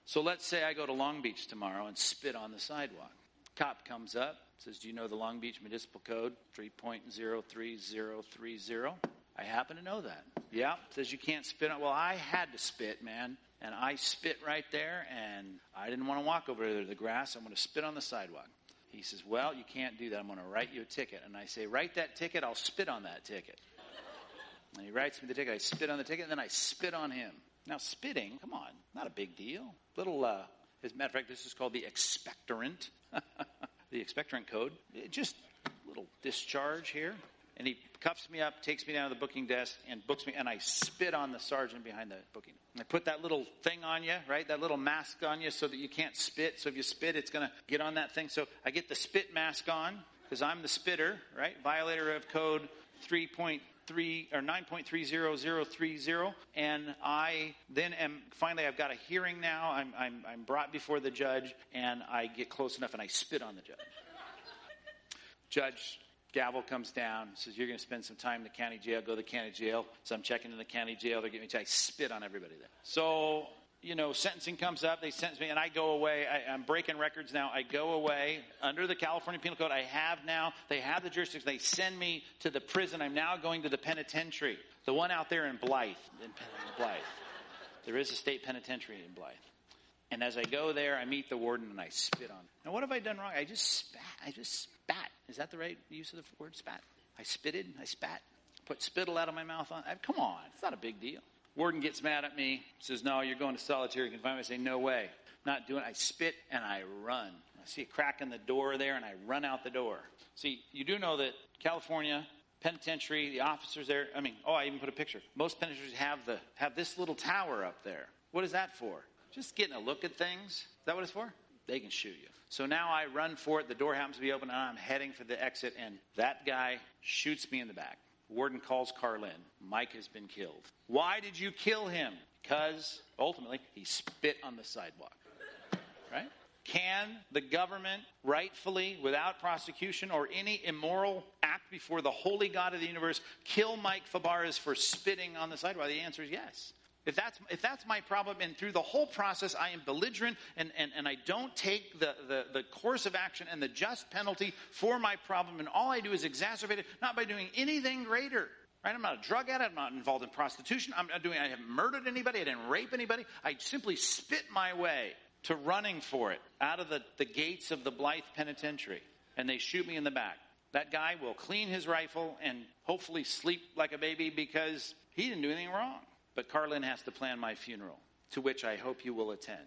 So let's say I go to Long Beach tomorrow and spit on the sidewalk. Cop comes up, says, Do you know the Long Beach Municipal Code 3.03030? I happen to know that. Yeah, says you can't spit on. Well, I had to spit, man. And I spit right there, and I didn't want to walk over to the grass. I'm going to spit on the sidewalk. He says, Well, you can't do that. I'm going to write you a ticket. And I say, Write that ticket, I'll spit on that ticket. And he writes me the ticket. I spit on the ticket, and then I spit on him. Now, spitting, come on, not a big deal. Little, uh, as a matter of fact, this is called the expectorant, the expectorant code. Just a little discharge here and he cuffs me up, takes me down to the booking desk, and books me, and I spit on the sergeant behind the booking. I put that little thing on you, right? That little mask on you so that you can't spit. So if you spit, it's going to get on that thing. So I get the spit mask on because I'm the spitter, right? Violator of code 3.3 or 9.30030 and I then am finally I've got a hearing now I'm, I'm, I'm brought before the judge and I get close enough and I spit on the judge judge gavel comes down, says, You're going to spend some time in the county jail, go to the county jail. So I'm checking in the county jail. They're giving me, I spit on everybody there. So, you know, sentencing comes up, they sentence me, and I go away. I, am breaking records now. I go away under the California Penal Code. I have now, they have the jurisdiction. They send me to the prison. I'm now going to the penitentiary, the one out there in Blythe. In Blythe. There is a state penitentiary in Blythe. And as I go there, I meet the warden and I spit on him. Now, what have I done wrong? I just spat. I just spat. Is that the right use of the word spat? I spitted. I spat. Put spittle out of my mouth on. I, come on, it's not a big deal. Warden gets mad at me. Says, "No, you're going to solitary confinement." I say, "No way, not doing." it. I spit and I run. I see a crack in the door there, and I run out the door. See, you do know that California penitentiary, the officers there. I mean, oh, I even put a picture. Most penitentiaries have the have this little tower up there. What is that for? Just getting a look at things. Is that what it's for? They can shoot you. So now I run for it. The door happens to be open, and I'm heading for the exit, and that guy shoots me in the back. Warden calls Carlin. Mike has been killed. Why did you kill him? Because ultimately he spit on the sidewalk. Right? Can the government rightfully, without prosecution or any immoral act before the holy God of the universe, kill Mike Fabarez for spitting on the sidewalk? The answer is yes. If that's, if that's my problem, and through the whole process I am belligerent and, and, and I don't take the, the, the course of action and the just penalty for my problem, and all I do is exacerbate it, not by doing anything greater. Right? I'm not a drug addict. I'm not involved in prostitution. I'm not doing, I haven't murdered anybody. I didn't rape anybody. I simply spit my way to running for it out of the, the gates of the Blythe Penitentiary. And they shoot me in the back. That guy will clean his rifle and hopefully sleep like a baby because he didn't do anything wrong. But Carlin has to plan my funeral, to which I hope you will attend.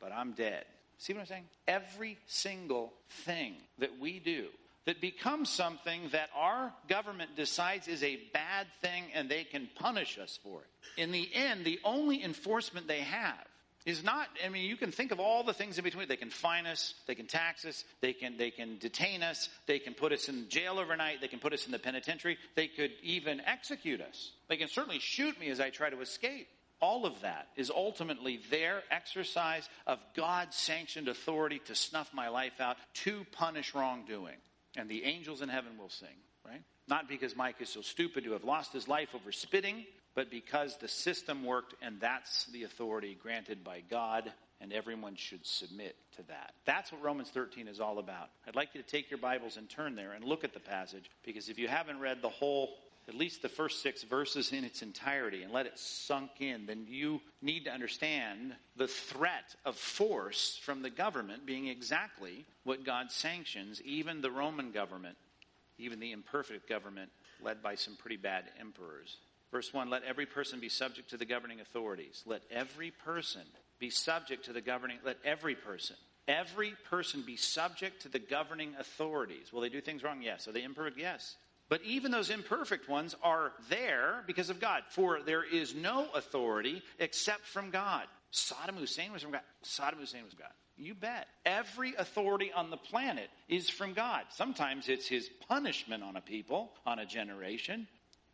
But I'm dead. See what I'm saying? Every single thing that we do that becomes something that our government decides is a bad thing and they can punish us for it. In the end, the only enforcement they have is not i mean you can think of all the things in between. They can fine us they can tax us they can they can detain us they can put us in jail overnight they can put us in the penitentiary they could even execute us. They can certainly shoot me as i try to escape. All of that is ultimately their exercise of god sanctioned authority to snuff my life out to punish wrongdoing. And the angels in heaven will sing right? Not because mike is so stupid to have lost his life over spitting but because the system worked and that's the authority granted by God and everyone should submit to that. That's what Romans 13 is all about. I'd like you to take your Bibles and turn there and look at the passage because if you haven't read the whole at least the first 6 verses in its entirety and let it sunk in, then you need to understand the threat of force from the government being exactly what God sanctions, even the Roman government, even the imperfect government led by some pretty bad emperors. Verse 1 Let every person be subject to the governing authorities. Let every person be subject to the governing, let every person, every person be subject to the governing authorities. Will they do things wrong? Yes. Are they imperfect? Yes. But even those imperfect ones are there because of God. For there is no authority except from God. Saddam Hussein was from God. Saddam Hussein was God. You bet. Every authority on the planet is from God. Sometimes it's his punishment on a people, on a generation,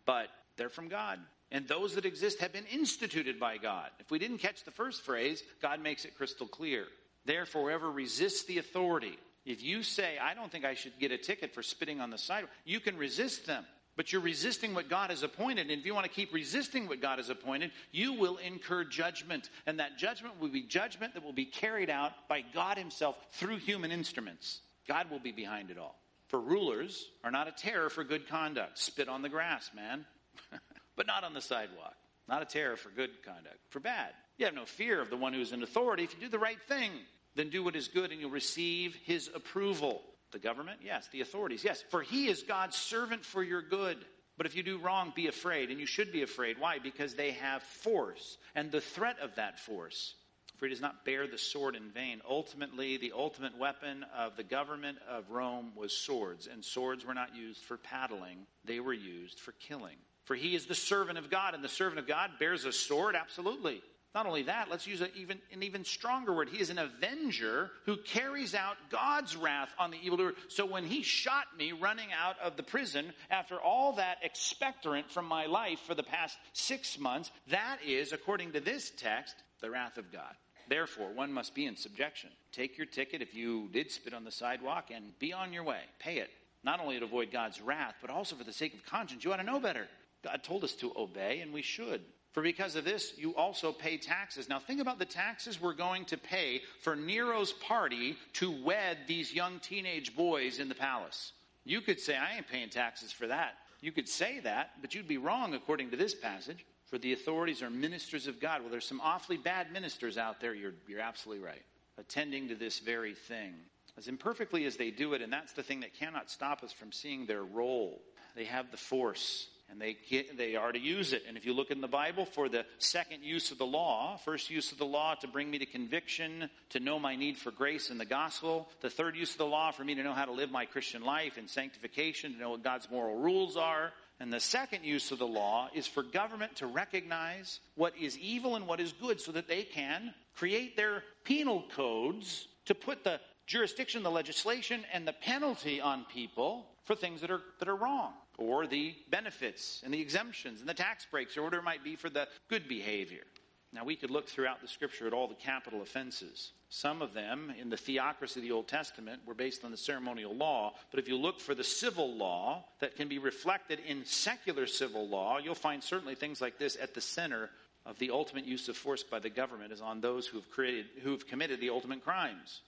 but they're from God. And those that exist have been instituted by God. If we didn't catch the first phrase, God makes it crystal clear. Therefore, whoever resists the authority, if you say, I don't think I should get a ticket for spitting on the sidewalk, you can resist them. But you're resisting what God has appointed. And if you want to keep resisting what God has appointed, you will incur judgment. And that judgment will be judgment that will be carried out by God Himself through human instruments. God will be behind it all. For rulers are not a terror for good conduct. Spit on the grass, man. but not on the sidewalk. Not a terror for good conduct, for bad. You have no fear of the one who is in authority. If you do the right thing, then do what is good and you'll receive his approval. The government? Yes. The authorities? Yes. For he is God's servant for your good. But if you do wrong, be afraid. And you should be afraid. Why? Because they have force and the threat of that force. For he does not bear the sword in vain. Ultimately, the ultimate weapon of the government of Rome was swords. And swords were not used for paddling, they were used for killing. For he is the servant of God, and the servant of God bears a sword? Absolutely. Not only that, let's use even, an even stronger word. He is an avenger who carries out God's wrath on the evildoer. So when he shot me running out of the prison after all that expectorant from my life for the past six months, that is, according to this text, the wrath of God. Therefore, one must be in subjection. Take your ticket if you did spit on the sidewalk and be on your way. Pay it. Not only to avoid God's wrath, but also for the sake of conscience. You ought to know better. God told us to obey, and we should. For because of this, you also pay taxes. Now, think about the taxes we're going to pay for Nero's party to wed these young teenage boys in the palace. You could say, I ain't paying taxes for that. You could say that, but you'd be wrong according to this passage. For the authorities are ministers of God. Well, there's some awfully bad ministers out there. You're, you're absolutely right. Attending to this very thing. As imperfectly as they do it, and that's the thing that cannot stop us from seeing their role. They have the force and they get, they are to use it. And if you look in the Bible for the second use of the law, first use of the law to bring me to conviction, to know my need for grace in the gospel. The third use of the law for me to know how to live my Christian life in sanctification, to know what God's moral rules are. And the second use of the law is for government to recognize what is evil and what is good so that they can create their penal codes to put the jurisdiction, the legislation, and the penalty on people for things that are, that are wrong or the benefits and the exemptions and the tax breaks or whatever it might be for the good behavior. Now, we could look throughout the scripture at all the capital offenses. Some of them in the theocracy of the Old Testament were based on the ceremonial law, but if you look for the civil law that can be reflected in secular civil law, you'll find certainly things like this at the center of the ultimate use of force by the government is on those who have created who have committed the ultimate crimes.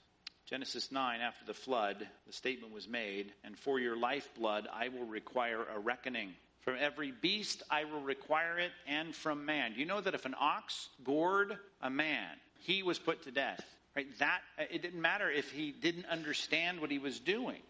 Genesis 9, after the flood, the statement was made, and for your lifeblood I will require a reckoning. From every beast I will require it, and from man. You know that if an ox gored a man, he was put to death? Right? That uh, it didn't matter if he didn't understand what he was doing.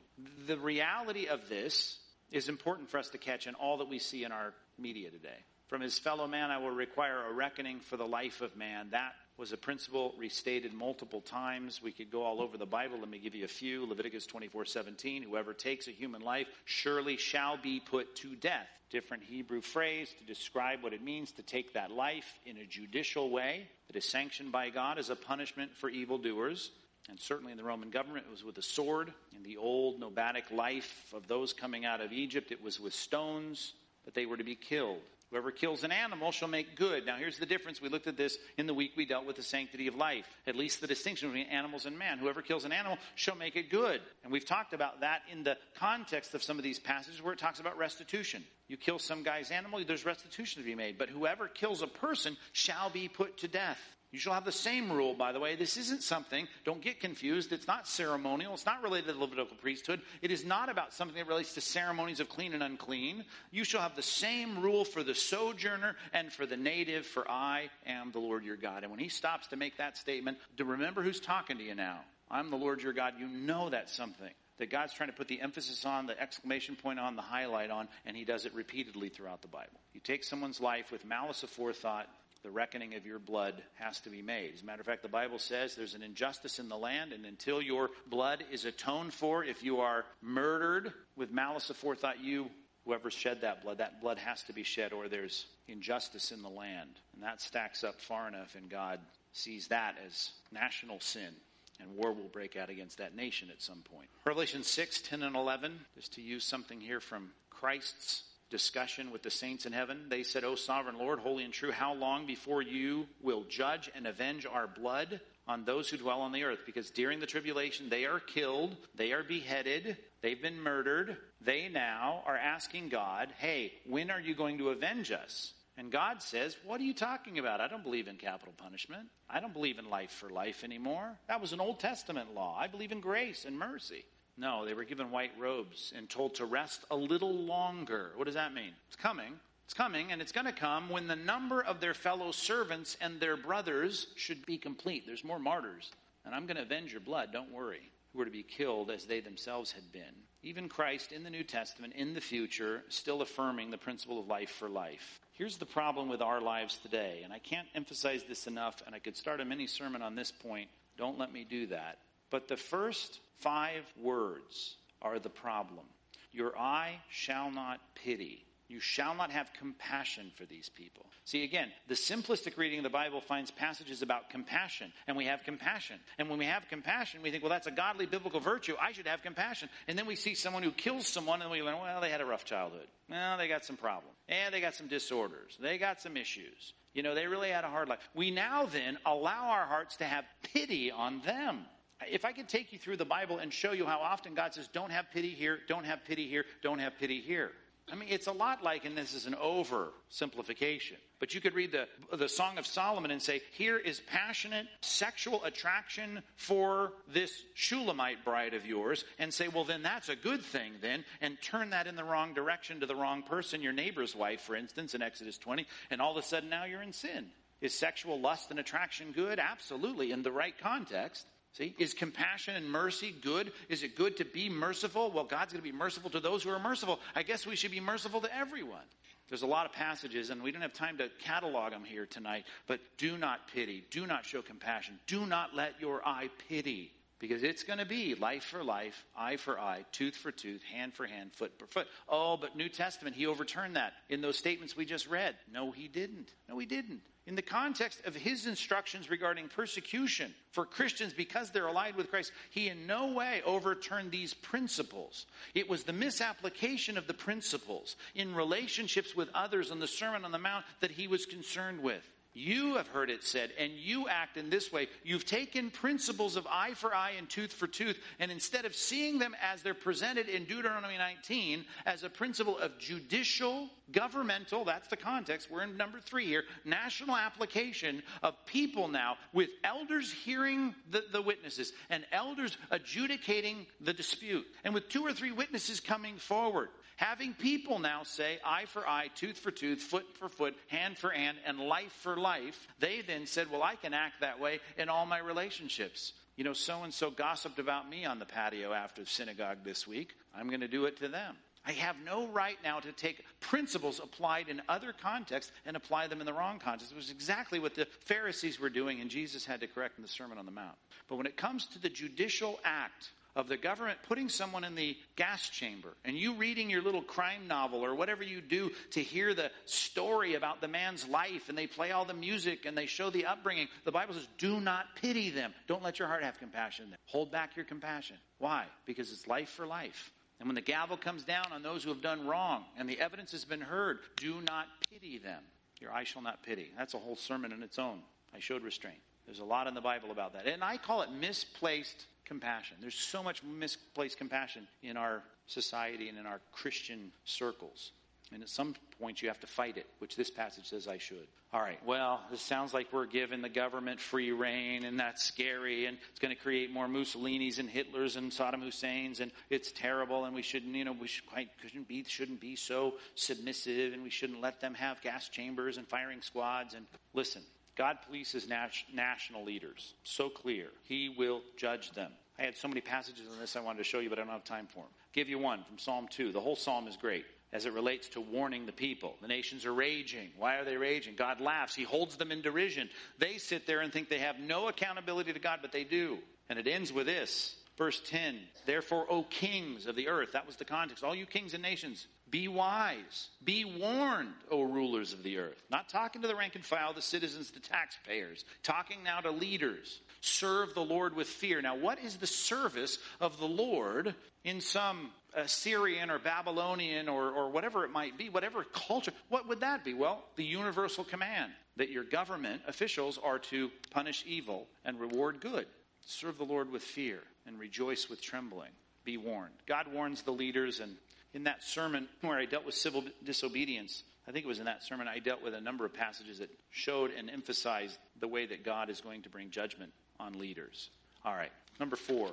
The reality of this is important for us to catch in all that we see in our media today. From his fellow man I will require a reckoning for the life of man. That was a principle restated multiple times. We could go all over the Bible. Let me give you a few. Leviticus 24 17. Whoever takes a human life surely shall be put to death. Different Hebrew phrase to describe what it means to take that life in a judicial way that is sanctioned by God as a punishment for evildoers. And certainly in the Roman government, it was with a sword. In the old nomadic life of those coming out of Egypt, it was with stones, but they were to be killed. Whoever kills an animal shall make good. Now, here's the difference. We looked at this in the week we dealt with the sanctity of life, at least the distinction between animals and man. Whoever kills an animal shall make it good. And we've talked about that in the context of some of these passages where it talks about restitution. You kill some guy's animal, there's restitution to be made. But whoever kills a person shall be put to death. You shall have the same rule, by the way. This isn't something, don't get confused, it's not ceremonial. It's not related to the Levitical priesthood. It is not about something that relates to ceremonies of clean and unclean. You shall have the same rule for the sojourner and for the native, for I am the Lord your God. And when he stops to make that statement, to remember who's talking to you now. I'm the Lord your God. You know that's something that God's trying to put the emphasis on, the exclamation point on, the highlight on, and he does it repeatedly throughout the Bible. You take someone's life with malice aforethought, the reckoning of your blood has to be made. As a matter of fact, the Bible says there's an injustice in the land, and until your blood is atoned for, if you are murdered with malice aforethought, you, whoever shed that blood, that blood has to be shed, or there's injustice in the land. And that stacks up far enough, and God sees that as national sin. And war will break out against that nation at some point. Revelation 6, 10, and 11, just to use something here from Christ's discussion with the saints in heaven. They said, O sovereign Lord, holy and true, how long before you will judge and avenge our blood on those who dwell on the earth? Because during the tribulation, they are killed, they are beheaded, they've been murdered. They now are asking God, hey, when are you going to avenge us? And God says, What are you talking about? I don't believe in capital punishment. I don't believe in life for life anymore. That was an Old Testament law. I believe in grace and mercy. No, they were given white robes and told to rest a little longer. What does that mean? It's coming. It's coming, and it's going to come when the number of their fellow servants and their brothers should be complete. There's more martyrs, and I'm going to avenge your blood, don't worry, who were to be killed as they themselves had been. Even Christ in the New Testament, in the future, still affirming the principle of life for life. Here's the problem with our lives today, and I can't emphasize this enough, and I could start a mini sermon on this point. Don't let me do that. But the first five words are the problem. Your eye shall not pity. You shall not have compassion for these people. See, again, the simplistic reading of the Bible finds passages about compassion, and we have compassion. And when we have compassion, we think, well, that's a godly biblical virtue. I should have compassion. And then we see someone who kills someone, and we go, well, they had a rough childhood. Well, they got some problems. And they got some disorders. They got some issues. You know, they really had a hard life. We now then allow our hearts to have pity on them if I could take you through the Bible and show you how often God says, don't have pity here, don't have pity here, don't have pity here. I mean, it's a lot like, and this is an oversimplification, but you could read the, the Song of Solomon and say, here is passionate sexual attraction for this Shulamite bride of yours, and say, well, then that's a good thing, then, and turn that in the wrong direction to the wrong person, your neighbor's wife, for instance, in Exodus 20, and all of a sudden now you're in sin. Is sexual lust and attraction good? Absolutely, in the right context. See, is compassion and mercy good? Is it good to be merciful? Well, God's going to be merciful to those who are merciful. I guess we should be merciful to everyone. There's a lot of passages, and we don't have time to catalog them here tonight, but do not pity. Do not show compassion. Do not let your eye pity. Because it's going to be life for life, eye for eye, tooth for tooth, hand for hand, foot for foot. Oh, but New Testament, he overturned that in those statements we just read. No, he didn't. No, he didn't in the context of his instructions regarding persecution for Christians because they're allied with Christ, he in no way overturned these principles. It was the misapplication of the principles in relationships with others on the Sermon on the Mount that he was concerned with. You have heard it said, and you act in this way. You've taken principles of eye for eye and tooth for tooth, and instead of seeing them as they're presented in Deuteronomy 19 as a principle of judicial, governmental, that's the context, we're in number three here, national application of people now with elders hearing the, the witnesses and elders adjudicating the dispute, and with two or three witnesses coming forward. Having people now say eye for eye, tooth for tooth, foot for foot, hand for hand, and life for life, they then said, Well, I can act that way in all my relationships. You know, so and so gossiped about me on the patio after synagogue this week. I'm going to do it to them. I have no right now to take principles applied in other contexts and apply them in the wrong context. It was exactly what the Pharisees were doing, and Jesus had to correct in the Sermon on the Mount. But when it comes to the judicial act of the government putting someone in the gas chamber and you reading your little crime novel or whatever you do to hear the story about the man's life and they play all the music and they show the upbringing, the Bible says, do not pity them. Don't let your heart have compassion. Hold back your compassion. Why? Because it's life for life. And when the gavel comes down on those who have done wrong and the evidence has been heard, do not pity them. Your eye shall not pity. That's a whole sermon in its own. I showed restraint. There's a lot in the Bible about that. And I call it misplaced compassion. There's so much misplaced compassion in our society and in our Christian circles. And at some point, you have to fight it, which this passage says I should. All right, well, this sounds like we're giving the government free reign, and that's scary, and it's going to create more Mussolinis and Hitlers and Saddam Husseins, and it's terrible, and we shouldn't, you know, we should quite, shouldn't be, shouldn't be so submissive, and we shouldn't let them have gas chambers and firing squads. And listen, God polices national leaders. So clear. He will judge them. I had so many passages on this I wanted to show you, but I don't have time for them. I'll give you one from Psalm 2. The whole psalm is great as it relates to warning the people. The nations are raging. Why are they raging? God laughs. He holds them in derision. They sit there and think they have no accountability to God, but they do. And it ends with this. Verse 10 Therefore, O kings of the earth, that was the context. All you kings and nations, be wise. Be warned, O rulers of the earth. Not talking to the rank and file, the citizens, the taxpayers. Talking now to leaders. Serve the Lord with fear. Now, what is the service of the Lord in some Assyrian or Babylonian or, or whatever it might be, whatever culture? What would that be? Well, the universal command that your government officials are to punish evil and reward good. Serve the Lord with fear and rejoice with trembling. Be warned. God warns the leaders, and in that sermon where I dealt with civil disobedience, I think it was in that sermon I dealt with a number of passages that showed and emphasized the way that God is going to bring judgment on leaders. All right, number four,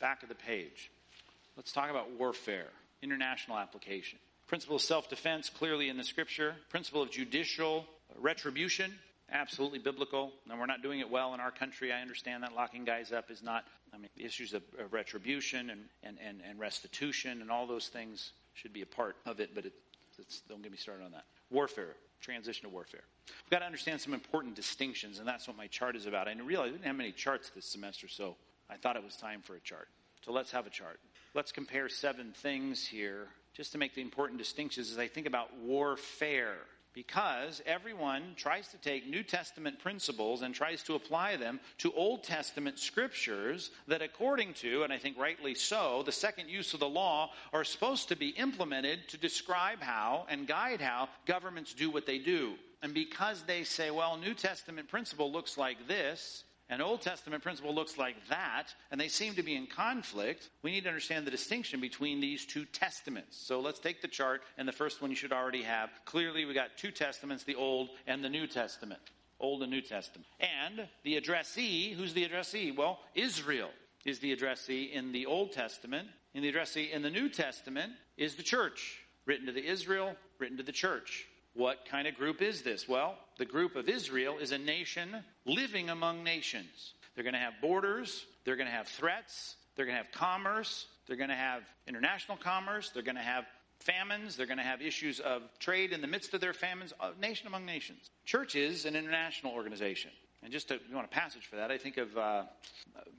back of the page. Let's talk about warfare, international application. Principle of self defense, clearly in the scripture. Principle of judicial retribution, absolutely biblical. And we're not doing it well in our country. I understand that locking guys up is not, I mean, the issues of, of retribution and, and, and, and, restitution and all those things should be a part of it, but it, don't get me started on that. Warfare, transition to warfare. We've got to understand some important distinctions, and that's what my chart is about. I realized I didn't have many charts this semester, so I thought it was time for a chart. So let's have a chart. Let's compare seven things here just to make the important distinctions as I think about warfare because everyone tries to take New Testament principles and tries to apply them to Old Testament scriptures that, according to, and I think rightly so, the second use of the law are supposed to be implemented to describe how and guide how governments do what they do. And because they say, well, New Testament principle looks like this, an Old Testament principle looks like that, and they seem to be in conflict, we need to understand the distinction between these two testaments. So let's take the chart, and the first one you should already have. Clearly, we got two testaments, the Old and the New Testament. Old and New Testament. And the addressee, who's the addressee? Well, Israel is the addressee in the Old Testament. And the addressee in the New Testament is the church, written to the Israel, written to the church. What kind of group is this? Well, the group of Israel is a nation living among nations. They're going to have borders, they're going to have threats, they're going to have commerce, they're going to have international commerce, they're going to have famines, they're going to have issues of trade in the midst of their famines, a nation among nations. Church is an international organization. And just to, you want a passage for that, I think of uh,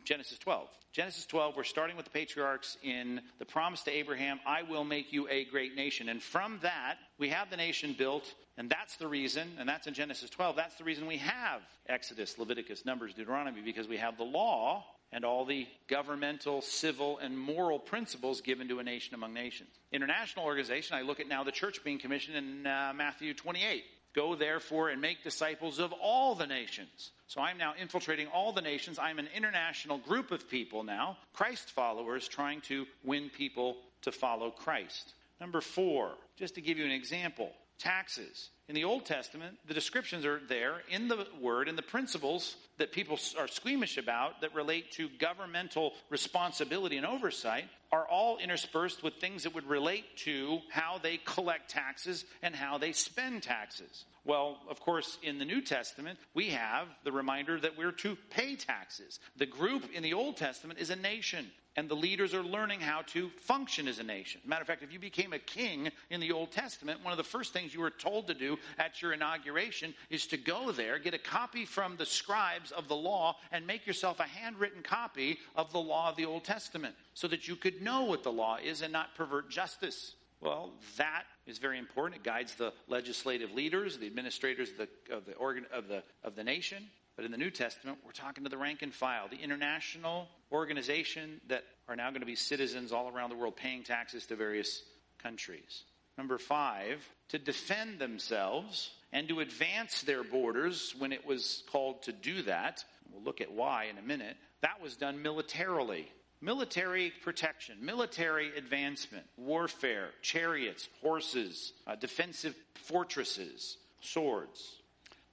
Genesis 12. Genesis 12, we're starting with the patriarchs in the promise to Abraham, I will make you a great nation. And from that, we have the nation built, and that's the reason, and that's in Genesis 12, that's the reason we have Exodus, Leviticus, Numbers, Deuteronomy, because we have the law and all the governmental, civil, and moral principles given to a nation among nations. International organization, I look at now the church being commissioned in uh, Matthew 28. Go therefore and make disciples of all the nations. So I'm now infiltrating all the nations. I'm an international group of people now, Christ followers, trying to win people to follow Christ. Number four, just to give you an example, taxes. In the Old Testament, the descriptions are there in the Word, and the principles that people are squeamish about that relate to governmental responsibility and oversight are all interspersed with things that would relate to how they collect taxes and how they spend taxes. Well, of course, in the New Testament, we have the reminder that we're to pay taxes. The group in the Old Testament is a nation, and the leaders are learning how to function as a nation. Matter of fact, if you became a king in the Old Testament, one of the first things you were told to do at your inauguration is to go there, get a copy from the scribes of the law, and make yourself a handwritten copy of the law of the Old Testament so that you could know what the law is and not pervert justice. Well, that is very important. It guides the legislative leaders, the administrators of the, of the, organ, of the, of the nation. But in the New Testament, we're talking to the rank and file, the international organization that are now going to be citizens all around the world paying taxes to various countries. Number five, to defend themselves and to advance their borders when it was called to do that. We'll look at why in a minute. That was done militarily military protection, military advancement, warfare, chariots, horses, uh, defensive fortresses, swords.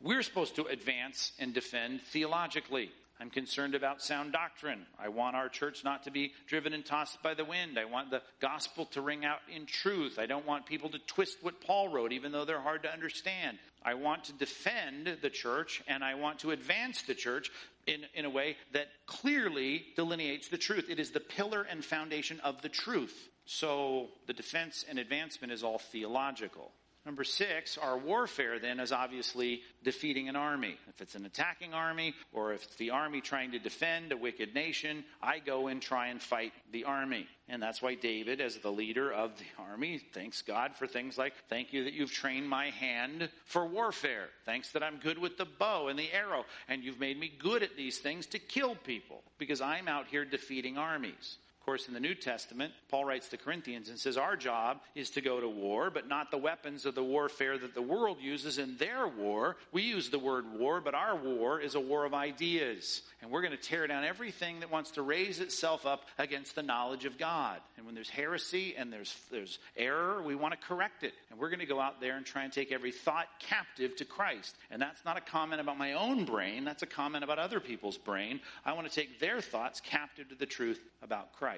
We're supposed to advance and defend theologically. I'm concerned about sound doctrine. I want our church not to be driven and tossed by the wind. I want the gospel to ring out in truth. I don't want people to twist what Paul wrote, even though they're hard to understand. I want to defend the church and I want to advance the church in, in a way that clearly delineates the truth. It is the pillar and foundation of the truth. So the defense and advancement is all theological. Number six, our warfare then is obviously defeating an army. If it's an attacking army or if it's the army trying to defend a wicked nation, I go and try and fight the army. And that's why David, as the leader of the army, thanks God for things like, thank you that you've trained my hand for warfare. Thanks that I'm good with the bow and the arrow. And you've made me good at these things to kill people because I'm out here defeating armies course, in the New Testament, Paul writes to Corinthians and says, Our job is to go to war, but not the weapons of the warfare that the world uses in their war. We use the word war, but our war is a war of ideas. And we're going to tear down everything that wants to raise itself up against the knowledge of God. And when there's heresy and there's, there's error, we want to correct it. And we're going to go out there and try and take every thought captive to Christ. And that's not a comment about my own brain, that's a comment about other people's brain. I want to take their thoughts captive to the truth about Christ.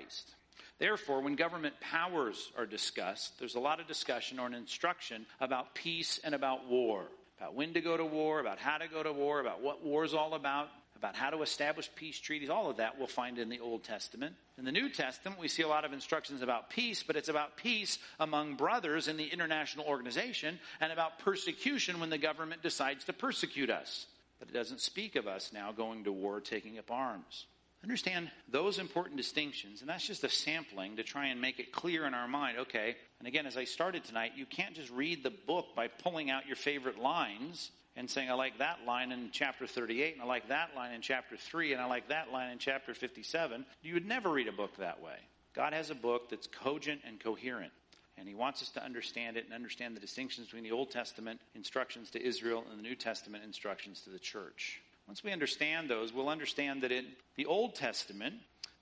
Therefore, when government powers are discussed, there's a lot of discussion or an instruction about peace and about war, about when to go to war, about how to go to war, about what war is all about, about how to establish peace treaties. All of that we'll find in the Old Testament. In the New Testament, we see a lot of instructions about peace, but it's about peace among brothers in the international organization and about persecution when the government decides to persecute us. But it doesn't speak of us now going to war, taking up arms. Understand those important distinctions, and that's just a sampling to try and make it clear in our mind. Okay, and again, as I started tonight, you can't just read the book by pulling out your favorite lines and saying, I like that line in chapter 38, and I like that line in chapter 3, and I like that line in chapter 57. You would never read a book that way. God has a book that's cogent and coherent. And he wants us to understand it and understand the distinctions between the Old Testament instructions to Israel and the New Testament instructions to the church. Once we understand those, we'll understand that in the Old Testament,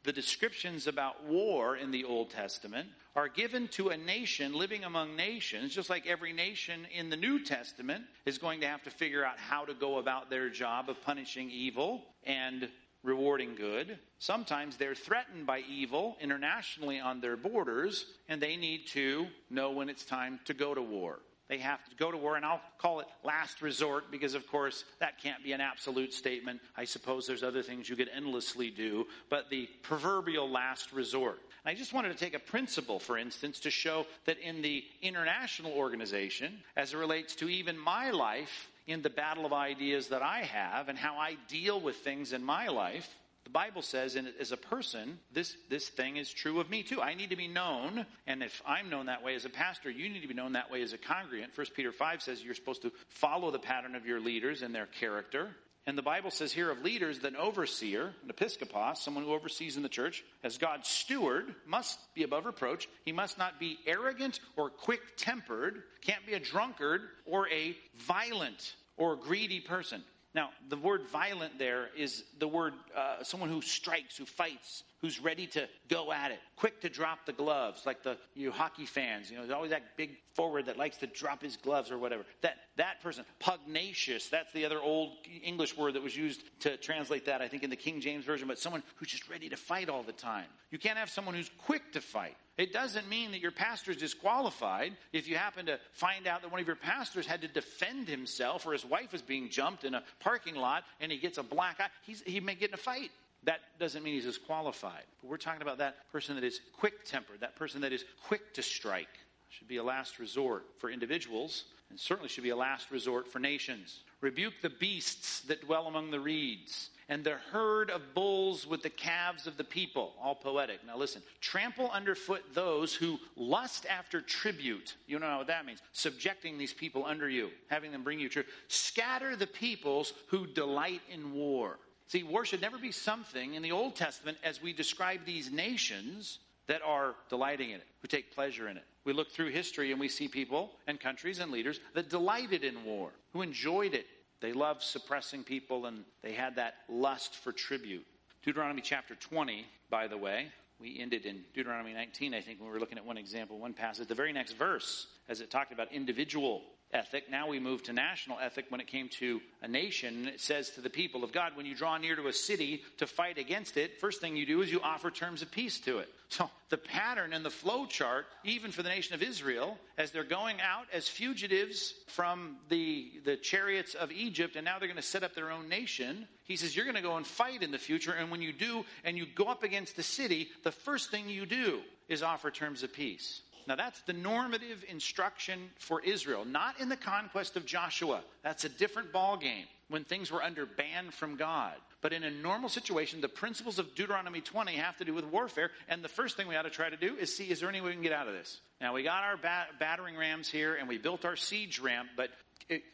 the descriptions about war in the Old Testament are given to a nation living among nations, just like every nation in the New Testament is going to have to figure out how to go about their job of punishing evil and rewarding good. Sometimes they're threatened by evil internationally on their borders, and they need to know when it's time to go to war. They have to go to war, and I'll call it last resort because, of course, that can't be an absolute statement. I suppose there's other things you could endlessly do, but the proverbial last resort. And I just wanted to take a principle, for instance, to show that in the international organization, as it relates to even my life in the battle of ideas that I have and how I deal with things in my life, the Bible says, and as a person, this, this thing is true of me too. I need to be known, and if I'm known that way as a pastor, you need to be known that way as a congregant. 1 Peter 5 says you're supposed to follow the pattern of your leaders and their character. And the Bible says here of leaders that an overseer, an episkopos, someone who oversees in the church, as God's steward, must be above reproach. He must not be arrogant or quick tempered, can't be a drunkard or a violent or greedy person. Now, the word violent there is the word uh, someone who strikes, who fights, who's ready to go at it, quick to drop the gloves, like the you hockey fans. You know, there's always that big forward that likes to drop his gloves or whatever. That that person, pugnacious. That's the other old English word that was used to translate that. I think in the King James version, but someone who's just ready to fight all the time. You can't have someone who's quick to fight. It doesn't mean that your pastor is disqualified if you happen to find out that one of your pastors had to defend himself or his wife is being jumped in a parking lot and he gets a black eye. He's, he may get in a fight. That doesn't mean he's disqualified. But we're talking about that person that is quick tempered, that person that is quick to strike. Should be a last resort for individuals, and certainly should be a last resort for nations. Rebuke the beasts that dwell among the reeds, and the herd of bulls with the calves of the people. All poetic. Now listen. Trample underfoot those who lust after tribute. You know what that means. Subjecting these people under you, having them bring you tribute. Scatter the peoples who delight in war. See, war should never be something in the Old Testament as we describe these nations that are delighting in it, who take pleasure in it. We look through history and we see people and countries and leaders that delighted in war, who enjoyed it. They loved suppressing people and they had that lust for tribute. Deuteronomy chapter 20, by the way, we ended in Deuteronomy 19, I think, when we were looking at one example, one passage. The very next verse, as it talked about individual ethic. Now we move to national ethic when it came to a nation. It says to the people of God, when you draw near to a city to fight against it, first thing you do is you offer terms of peace to it. So the pattern and the flow chart, even for the nation of Israel, as they're going out as fugitives from the, the chariots of Egypt, and now they're going to set up their own nation, he says, You're going to go and fight in the future. And when you do, and you go up against the city, the first thing you do is offer terms of peace. Now, that's the normative instruction for Israel, not in the conquest of Joshua. That's a different ballgame when things were under ban from God. But in a normal situation, the principles of Deuteronomy 20 have to do with warfare. And the first thing we ought to try to do is see is there any way we can get out of this? Now, we got our bat- battering rams here and we built our siege ramp, but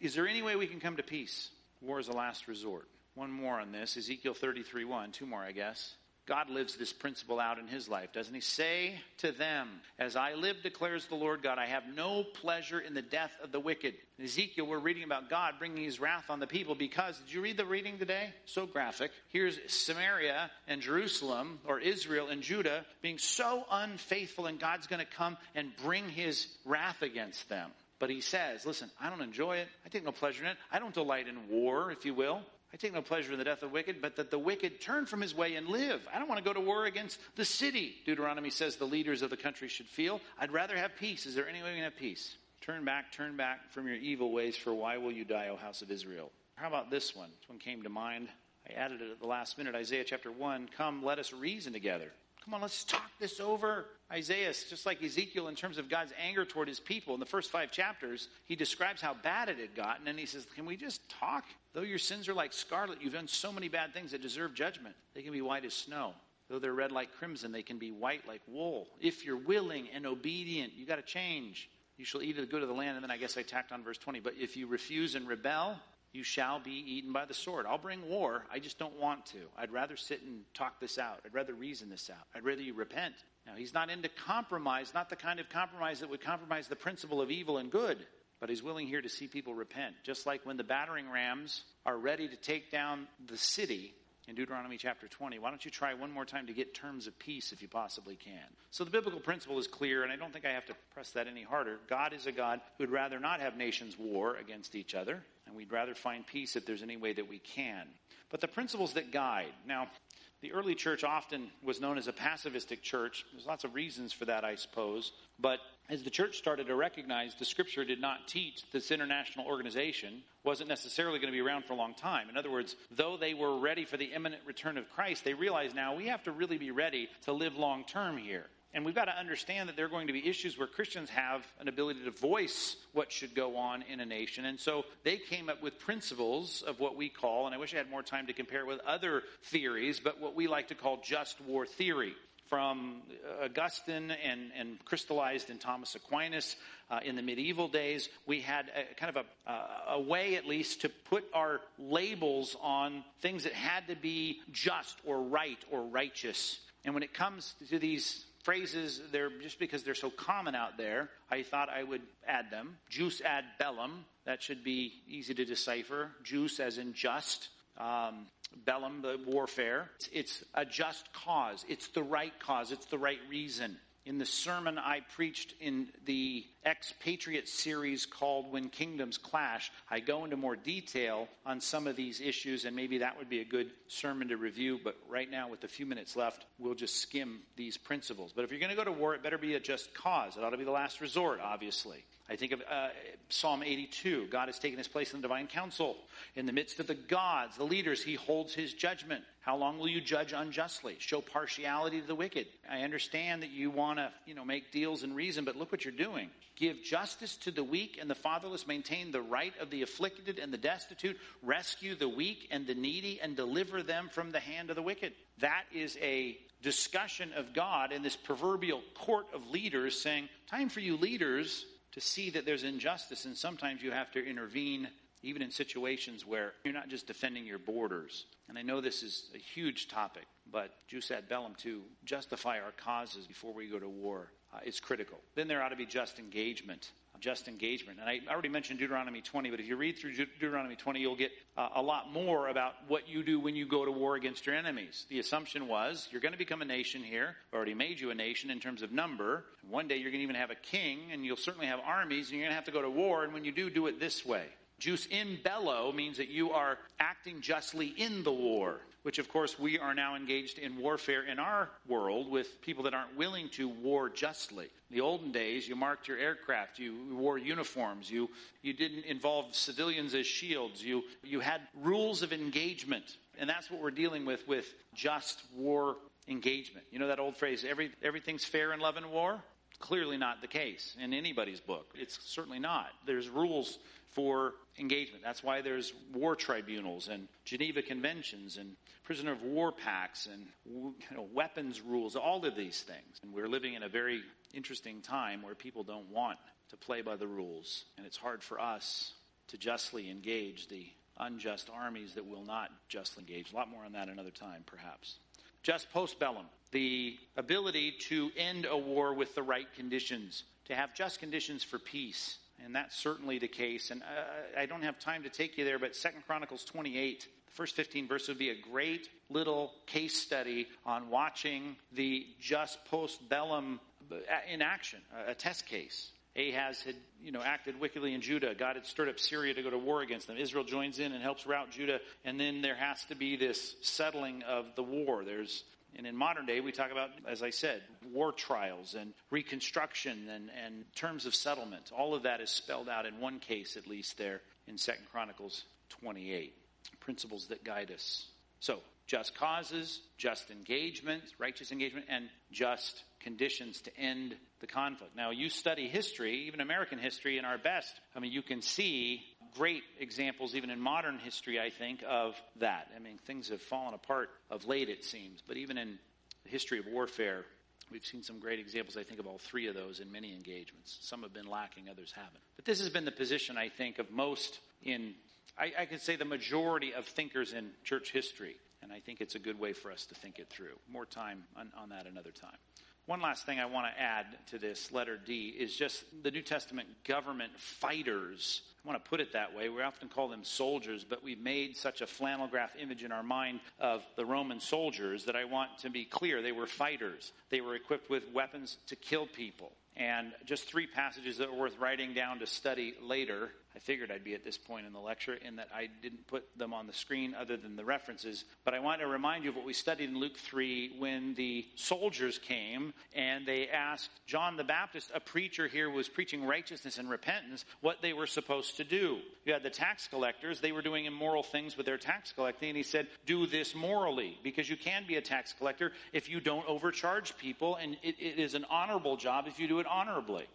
is there any way we can come to peace? War is a last resort. One more on this Ezekiel 33 1, two more, I guess. God lives this principle out in his life, doesn't he? Say to them, As I live, declares the Lord God, I have no pleasure in the death of the wicked. In Ezekiel, we're reading about God bringing his wrath on the people because, did you read the reading today? So graphic. Here's Samaria and Jerusalem, or Israel and Judah, being so unfaithful, and God's going to come and bring his wrath against them. But he says, Listen, I don't enjoy it. I take no pleasure in it. I don't delight in war, if you will. I take no pleasure in the death of the wicked, but that the wicked turn from his way and live. I don't want to go to war against the city. Deuteronomy says the leaders of the country should feel. I'd rather have peace. Is there any way we can have peace? Turn back, turn back from your evil ways, for why will you die, O house of Israel? How about this one? This one came to mind. I added it at the last minute. Isaiah chapter 1. Come, let us reason together. Come on, let's talk this over. Isaiah, just like Ezekiel, in terms of God's anger toward his people, in the first five chapters, he describes how bad it had gotten, and he says, Can we just talk? Though your sins are like scarlet, you've done so many bad things that deserve judgment. They can be white as snow. Though they're red like crimson, they can be white like wool. If you're willing and obedient, you got to change. You shall eat of the good of the land. And then I guess I tacked on verse 20. But if you refuse and rebel, you shall be eaten by the sword. I'll bring war. I just don't want to. I'd rather sit and talk this out. I'd rather reason this out. I'd rather you repent. Now, he's not into compromise, not the kind of compromise that would compromise the principle of evil and good, but he's willing here to see people repent. Just like when the battering rams are ready to take down the city, in Deuteronomy chapter 20. Why don't you try one more time to get terms of peace if you possibly can? So the biblical principle is clear, and I don't think I have to press that any harder. God is a God who'd rather not have nations war against each other and we'd rather find peace if there's any way that we can. But the principles that guide. Now, the early church often was known as a pacifistic church. There's lots of reasons for that, I suppose. But as the church started to recognize the scripture did not teach this international organization wasn't necessarily going to be around for a long time. In other words, though they were ready for the imminent return of Christ, they realized now we have to really be ready to live long term here. And we've got to understand that there are going to be issues where Christians have an ability to voice what should go on in a nation. And so they came up with principles of what we call, and I wish I had more time to compare it with other theories, but what we like to call just war theory from Augustine and, and, crystallized in Thomas Aquinas uh, in the medieval days. We had a, kind of a, a, way, at least, to put our labels on things that had to be just or right or righteous. And when it comes to these phrases, they're just because they're so common out there, I thought I would add them. Jus ad bellum, that should be easy to decipher. Jus as in just. Um, bellum, the warfare. It's, it's a just cause. It's the right cause. It's the right reason in the sermon I preached in the expatriate series called When Kingdoms Clash, I go into more detail on some of these issues, and maybe that would be a good sermon to review. But right now, with a few minutes left, we'll just skim these principles. But if you're going to go to war, it better be a just cause. It ought to be the last resort, obviously. I think of uh, Psalm 82. God has taken his place in the divine council. In the midst of the gods, the leaders, he holds his judgment. How long will you judge unjustly? Show partiality to the wicked. I understand that you want to, you know, make deals and reason, but look what you're doing. Give justice to the weak and the fatherless. Maintain the right of the afflicted and the destitute. Rescue the weak and the needy and deliver them from the hand of the wicked. That is a discussion of God in this proverbial court of leaders saying, time for you leaders to see that there's injustice, and sometimes you have to intervene even in situations where you're not just defending your borders. And I know this is a huge topic, but jus ad bellum to justify our causes before we go to war uh, is critical. Then there ought to be just engagement. Just engagement. And I already mentioned Deuteronomy 20, but if you read through Deuteronomy 20, you'll get uh, a lot more about what you do when you go to war against your enemies. The assumption was you're going to become a nation here, already made you a nation in terms of number. One day you're going to even have a king, and you'll certainly have armies, and you're going to have to go to war. And when you do, do it this way. Jus in bello means that you are acting justly in the war, which of course we are now engaged in warfare in our world with people that aren't willing to war justly. In the olden days, you marked your aircraft, you wore uniforms, you, you didn't involve civilians as shields, you, you had rules of engagement. And that's what we're dealing with with just war engagement. You know that old phrase, every, everything's fair in love and war? Clearly not the case in anybody's book. It's certainly not. There's rules for engagement. That's why there's war tribunals and Geneva Conventions and prisoner of war pacts and you know, weapons rules, all of these things. And we're living in a very interesting time where people don't want to play by the rules. And it's hard for us to justly engage the unjust armies that will not justly engage. A lot more on that another time, perhaps. Jus post bellum, the ability to end a war with the right conditions, to have just conditions for peace and that's certainly the case. And uh, I don't have time to take you there, but Second Chronicles 28, the first 15 verses would be a great little case study on watching the jus post bellum uh, in action, a test case. Ahaz had, you know, acted wickedly in Judah. God had stirred up Syria to go to war against them. Israel joins in and helps rout Judah, and then there has to be this settling of the war. There's and in modern day, we talk about, as I said, war trials and reconstruction and, and terms of settlement. All of that is spelled out in one case, at least, there in Second Chronicles 28. Principles that guide us. So, just causes, just engagement, righteous engagement, and just conditions to end the conflict. Now, you study history, even American history, in our best. I mean, you can see great examples, even in modern history, I think, of that. I mean, things have fallen apart of late, it seems, but even in the history of warfare, we've seen some great examples, I think, of all three of those in many engagements. Some have been lacking, others haven't. But this has been the position, I think, of most in, I, I could say, the majority of thinkers in church history. And I think it's a good way for us to think it through. More time on, on that another time. One last thing I want to add to this letter D is just the New Testament government fighters. I want to put it that way. We often call them soldiers, but we've made such a flannel graph image in our mind of the Roman soldiers that I want to be clear. They were fighters. They were equipped with weapons to kill people. And just three passages that are worth writing down to study later I figured I'd be at this point in the lecture in that I didn't put them on the screen other than the references. But I want to remind you of what we studied in Luke 3 when the soldiers came and they asked John the Baptist, a preacher here was preaching righteousness and repentance, what they were supposed to do. You had the tax collectors, they were doing immoral things with their tax collecting, and he said, Do this morally, because you can be a tax collector if you don't overcharge people, and it, it is an honorable job if you do it honorably.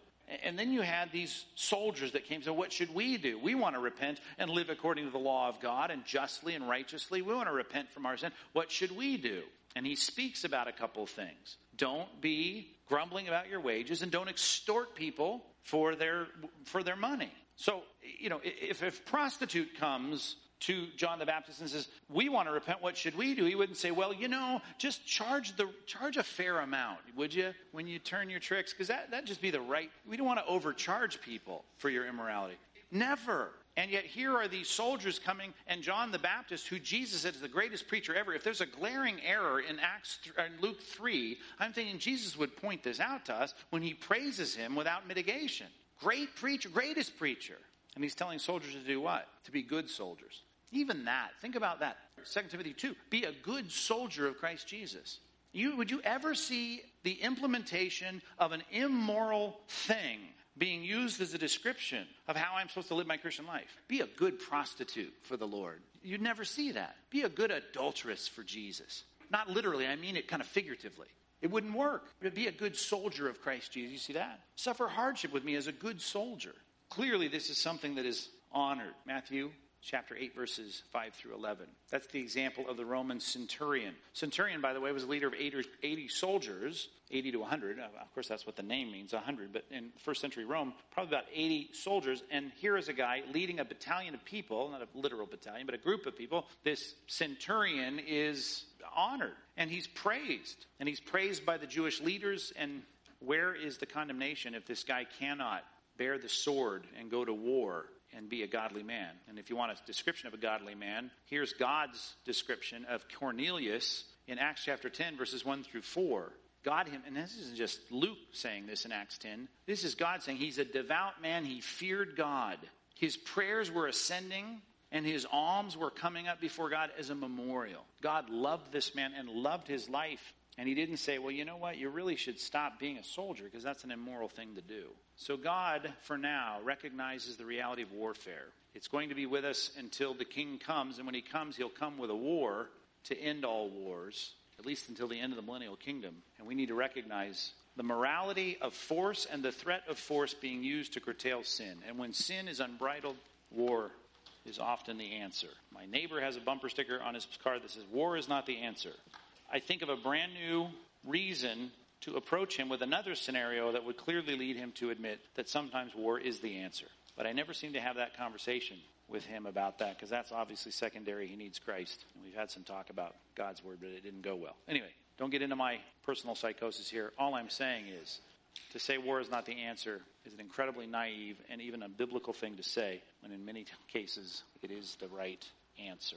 And then you had these soldiers that came. So, what should we do? We want to repent and live according to the law of God and justly and righteously. We want to repent from our sin. What should we do? And he speaks about a couple of things. Don't be grumbling about your wages and don't extort people for their for their money. So, you know, if a prostitute comes to John the Baptist and says, "We want to repent. What should we do?" He wouldn't say, "Well, you know, just charge the charge a fair amount, would you, when you turn your tricks? Because that that'd just be the right. We don't want to overcharge people for your immorality. Never. And yet here are these soldiers coming, and John the Baptist, who Jesus said is the greatest preacher ever. If there's a glaring error in Acts in uh, Luke three, I'm thinking Jesus would point this out to us when he praises him without mitigation. Great preacher, greatest preacher. And he's telling soldiers to do what? To be good soldiers. Even that. Think about that. 2 Timothy 2. Be a good soldier of Christ Jesus. You, would you ever see the implementation of an immoral thing being used as a description of how I'm supposed to live my Christian life? Be a good prostitute for the Lord. You'd never see that. Be a good adulteress for Jesus. Not literally, I mean it kind of figuratively. It wouldn't work. But be a good soldier of Christ Jesus. You see that? Suffer hardship with me as a good soldier. Clearly, this is something that is honored. Matthew chapter 8, verses 5 through 11. That's the example of the Roman centurion. Centurion, by the way, was a leader of 80 soldiers, 80 to 100. Uh, of course, that's what the name means, 100. But in first century Rome, probably about 80 soldiers. And here is a guy leading a battalion of people, not a literal battalion, but a group of people. This centurion is honored and he's praised. And he's praised by the Jewish leaders. And where is the condemnation if this guy cannot bear the sword and go to war and be a godly man. And if you want a description of a godly man, here's God's description of Cornelius in Acts chapter 10, verses 1 through 4. God him, and this isn't just Luke saying this in Acts 10. This is God saying he's a devout man. He feared God. His prayers were ascending and his alms were coming up before God as a memorial. God loved this man and loved his life. And he didn't say, well, you know what? You really should stop being a soldier because that's an immoral thing to do. So God, for now, recognizes the reality of warfare. It's going to be with us until the king comes. And when he comes, he'll come with a war to end all wars, at least until the end of the millennial kingdom. And we need to recognize the morality of force and the threat of force being used to curtail sin. And when sin is unbridled, war is often the answer. My neighbor has a bumper sticker on his car that says, War is not the answer. I think of a brand new reason to approach him with another scenario that would clearly lead him to admit that sometimes war is the answer. But I never seem to have that conversation with him about that because that's obviously secondary. He needs Christ. And we've had some talk about God's word, but it didn't go well. Anyway, don't get into my personal psychosis here. All I'm saying is to say war is not the answer is an incredibly naive and even a biblical thing to say when in many cases it is the right answer,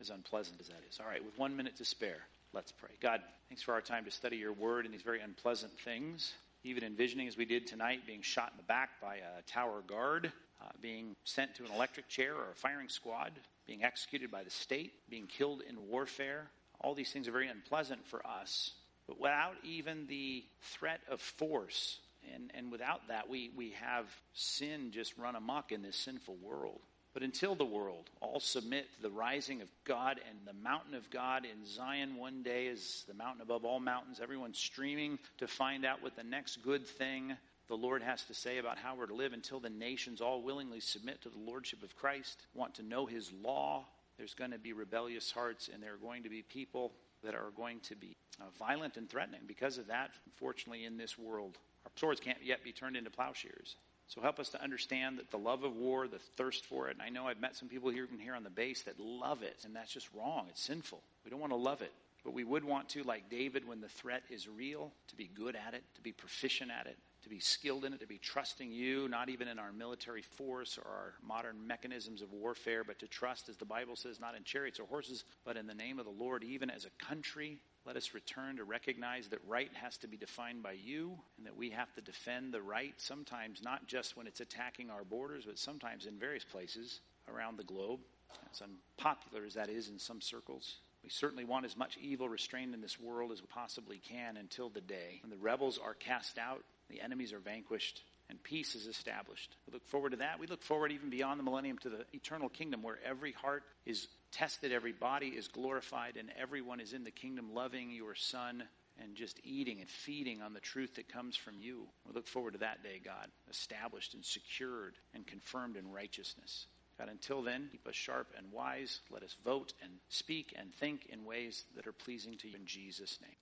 as unpleasant as that is. All right, with one minute to spare. Let's pray. God, thanks for our time to study your word and these very unpleasant things. Even envisioning, as we did tonight, being shot in the back by a tower guard, uh, being sent to an electric chair or a firing squad, being executed by the state, being killed in warfare. All these things are very unpleasant for us. But without even the threat of force, and, and without that, we, we have sin just run amok in this sinful world. But until the world all submit to the rising of God and the mountain of God in Zion one day is the mountain above all mountains, everyone streaming to find out what the next good thing the Lord has to say about how we're to live until the nations all willingly submit to the Lordship of Christ, want to know His law. There's going to be rebellious hearts, and there are going to be people that are going to be uh, violent and threatening. Because of that, unfortunately, in this world, our swords can't yet be turned into plowshares. So help us to understand that the love of war, the thirst for it, and I know I've met some people here even here on the base that love it, and that's just wrong. It's sinful. We don't want to love it. But we would want to, like David, when the threat is real, to be good at it, to be proficient at it, to be skilled in it, to be trusting you, not even in our military force or our modern mechanisms of warfare, but to trust, as the Bible says, not in chariots or horses, but in the name of the Lord, even as a country, let us return to recognize that right has to be defined by you and that we have to defend the right, sometimes not just when it's attacking our borders, but sometimes in various places around the globe. As unpopular as that is in some circles, we certainly want as much evil restrained in this world as we possibly can until the day when the rebels are cast out, the enemies are vanquished, and peace is established. We look forward to that. We look forward even beyond the millennium to the eternal kingdom where every heart is tested, every body is glorified, and everyone is in the kingdom loving your Son and just eating and feeding on the truth that comes from you. We look forward to that day, God, established and secured and confirmed in righteousness. God, until then, keep us sharp and wise. Let us vote and speak and think in ways that are pleasing to you in Jesus' name.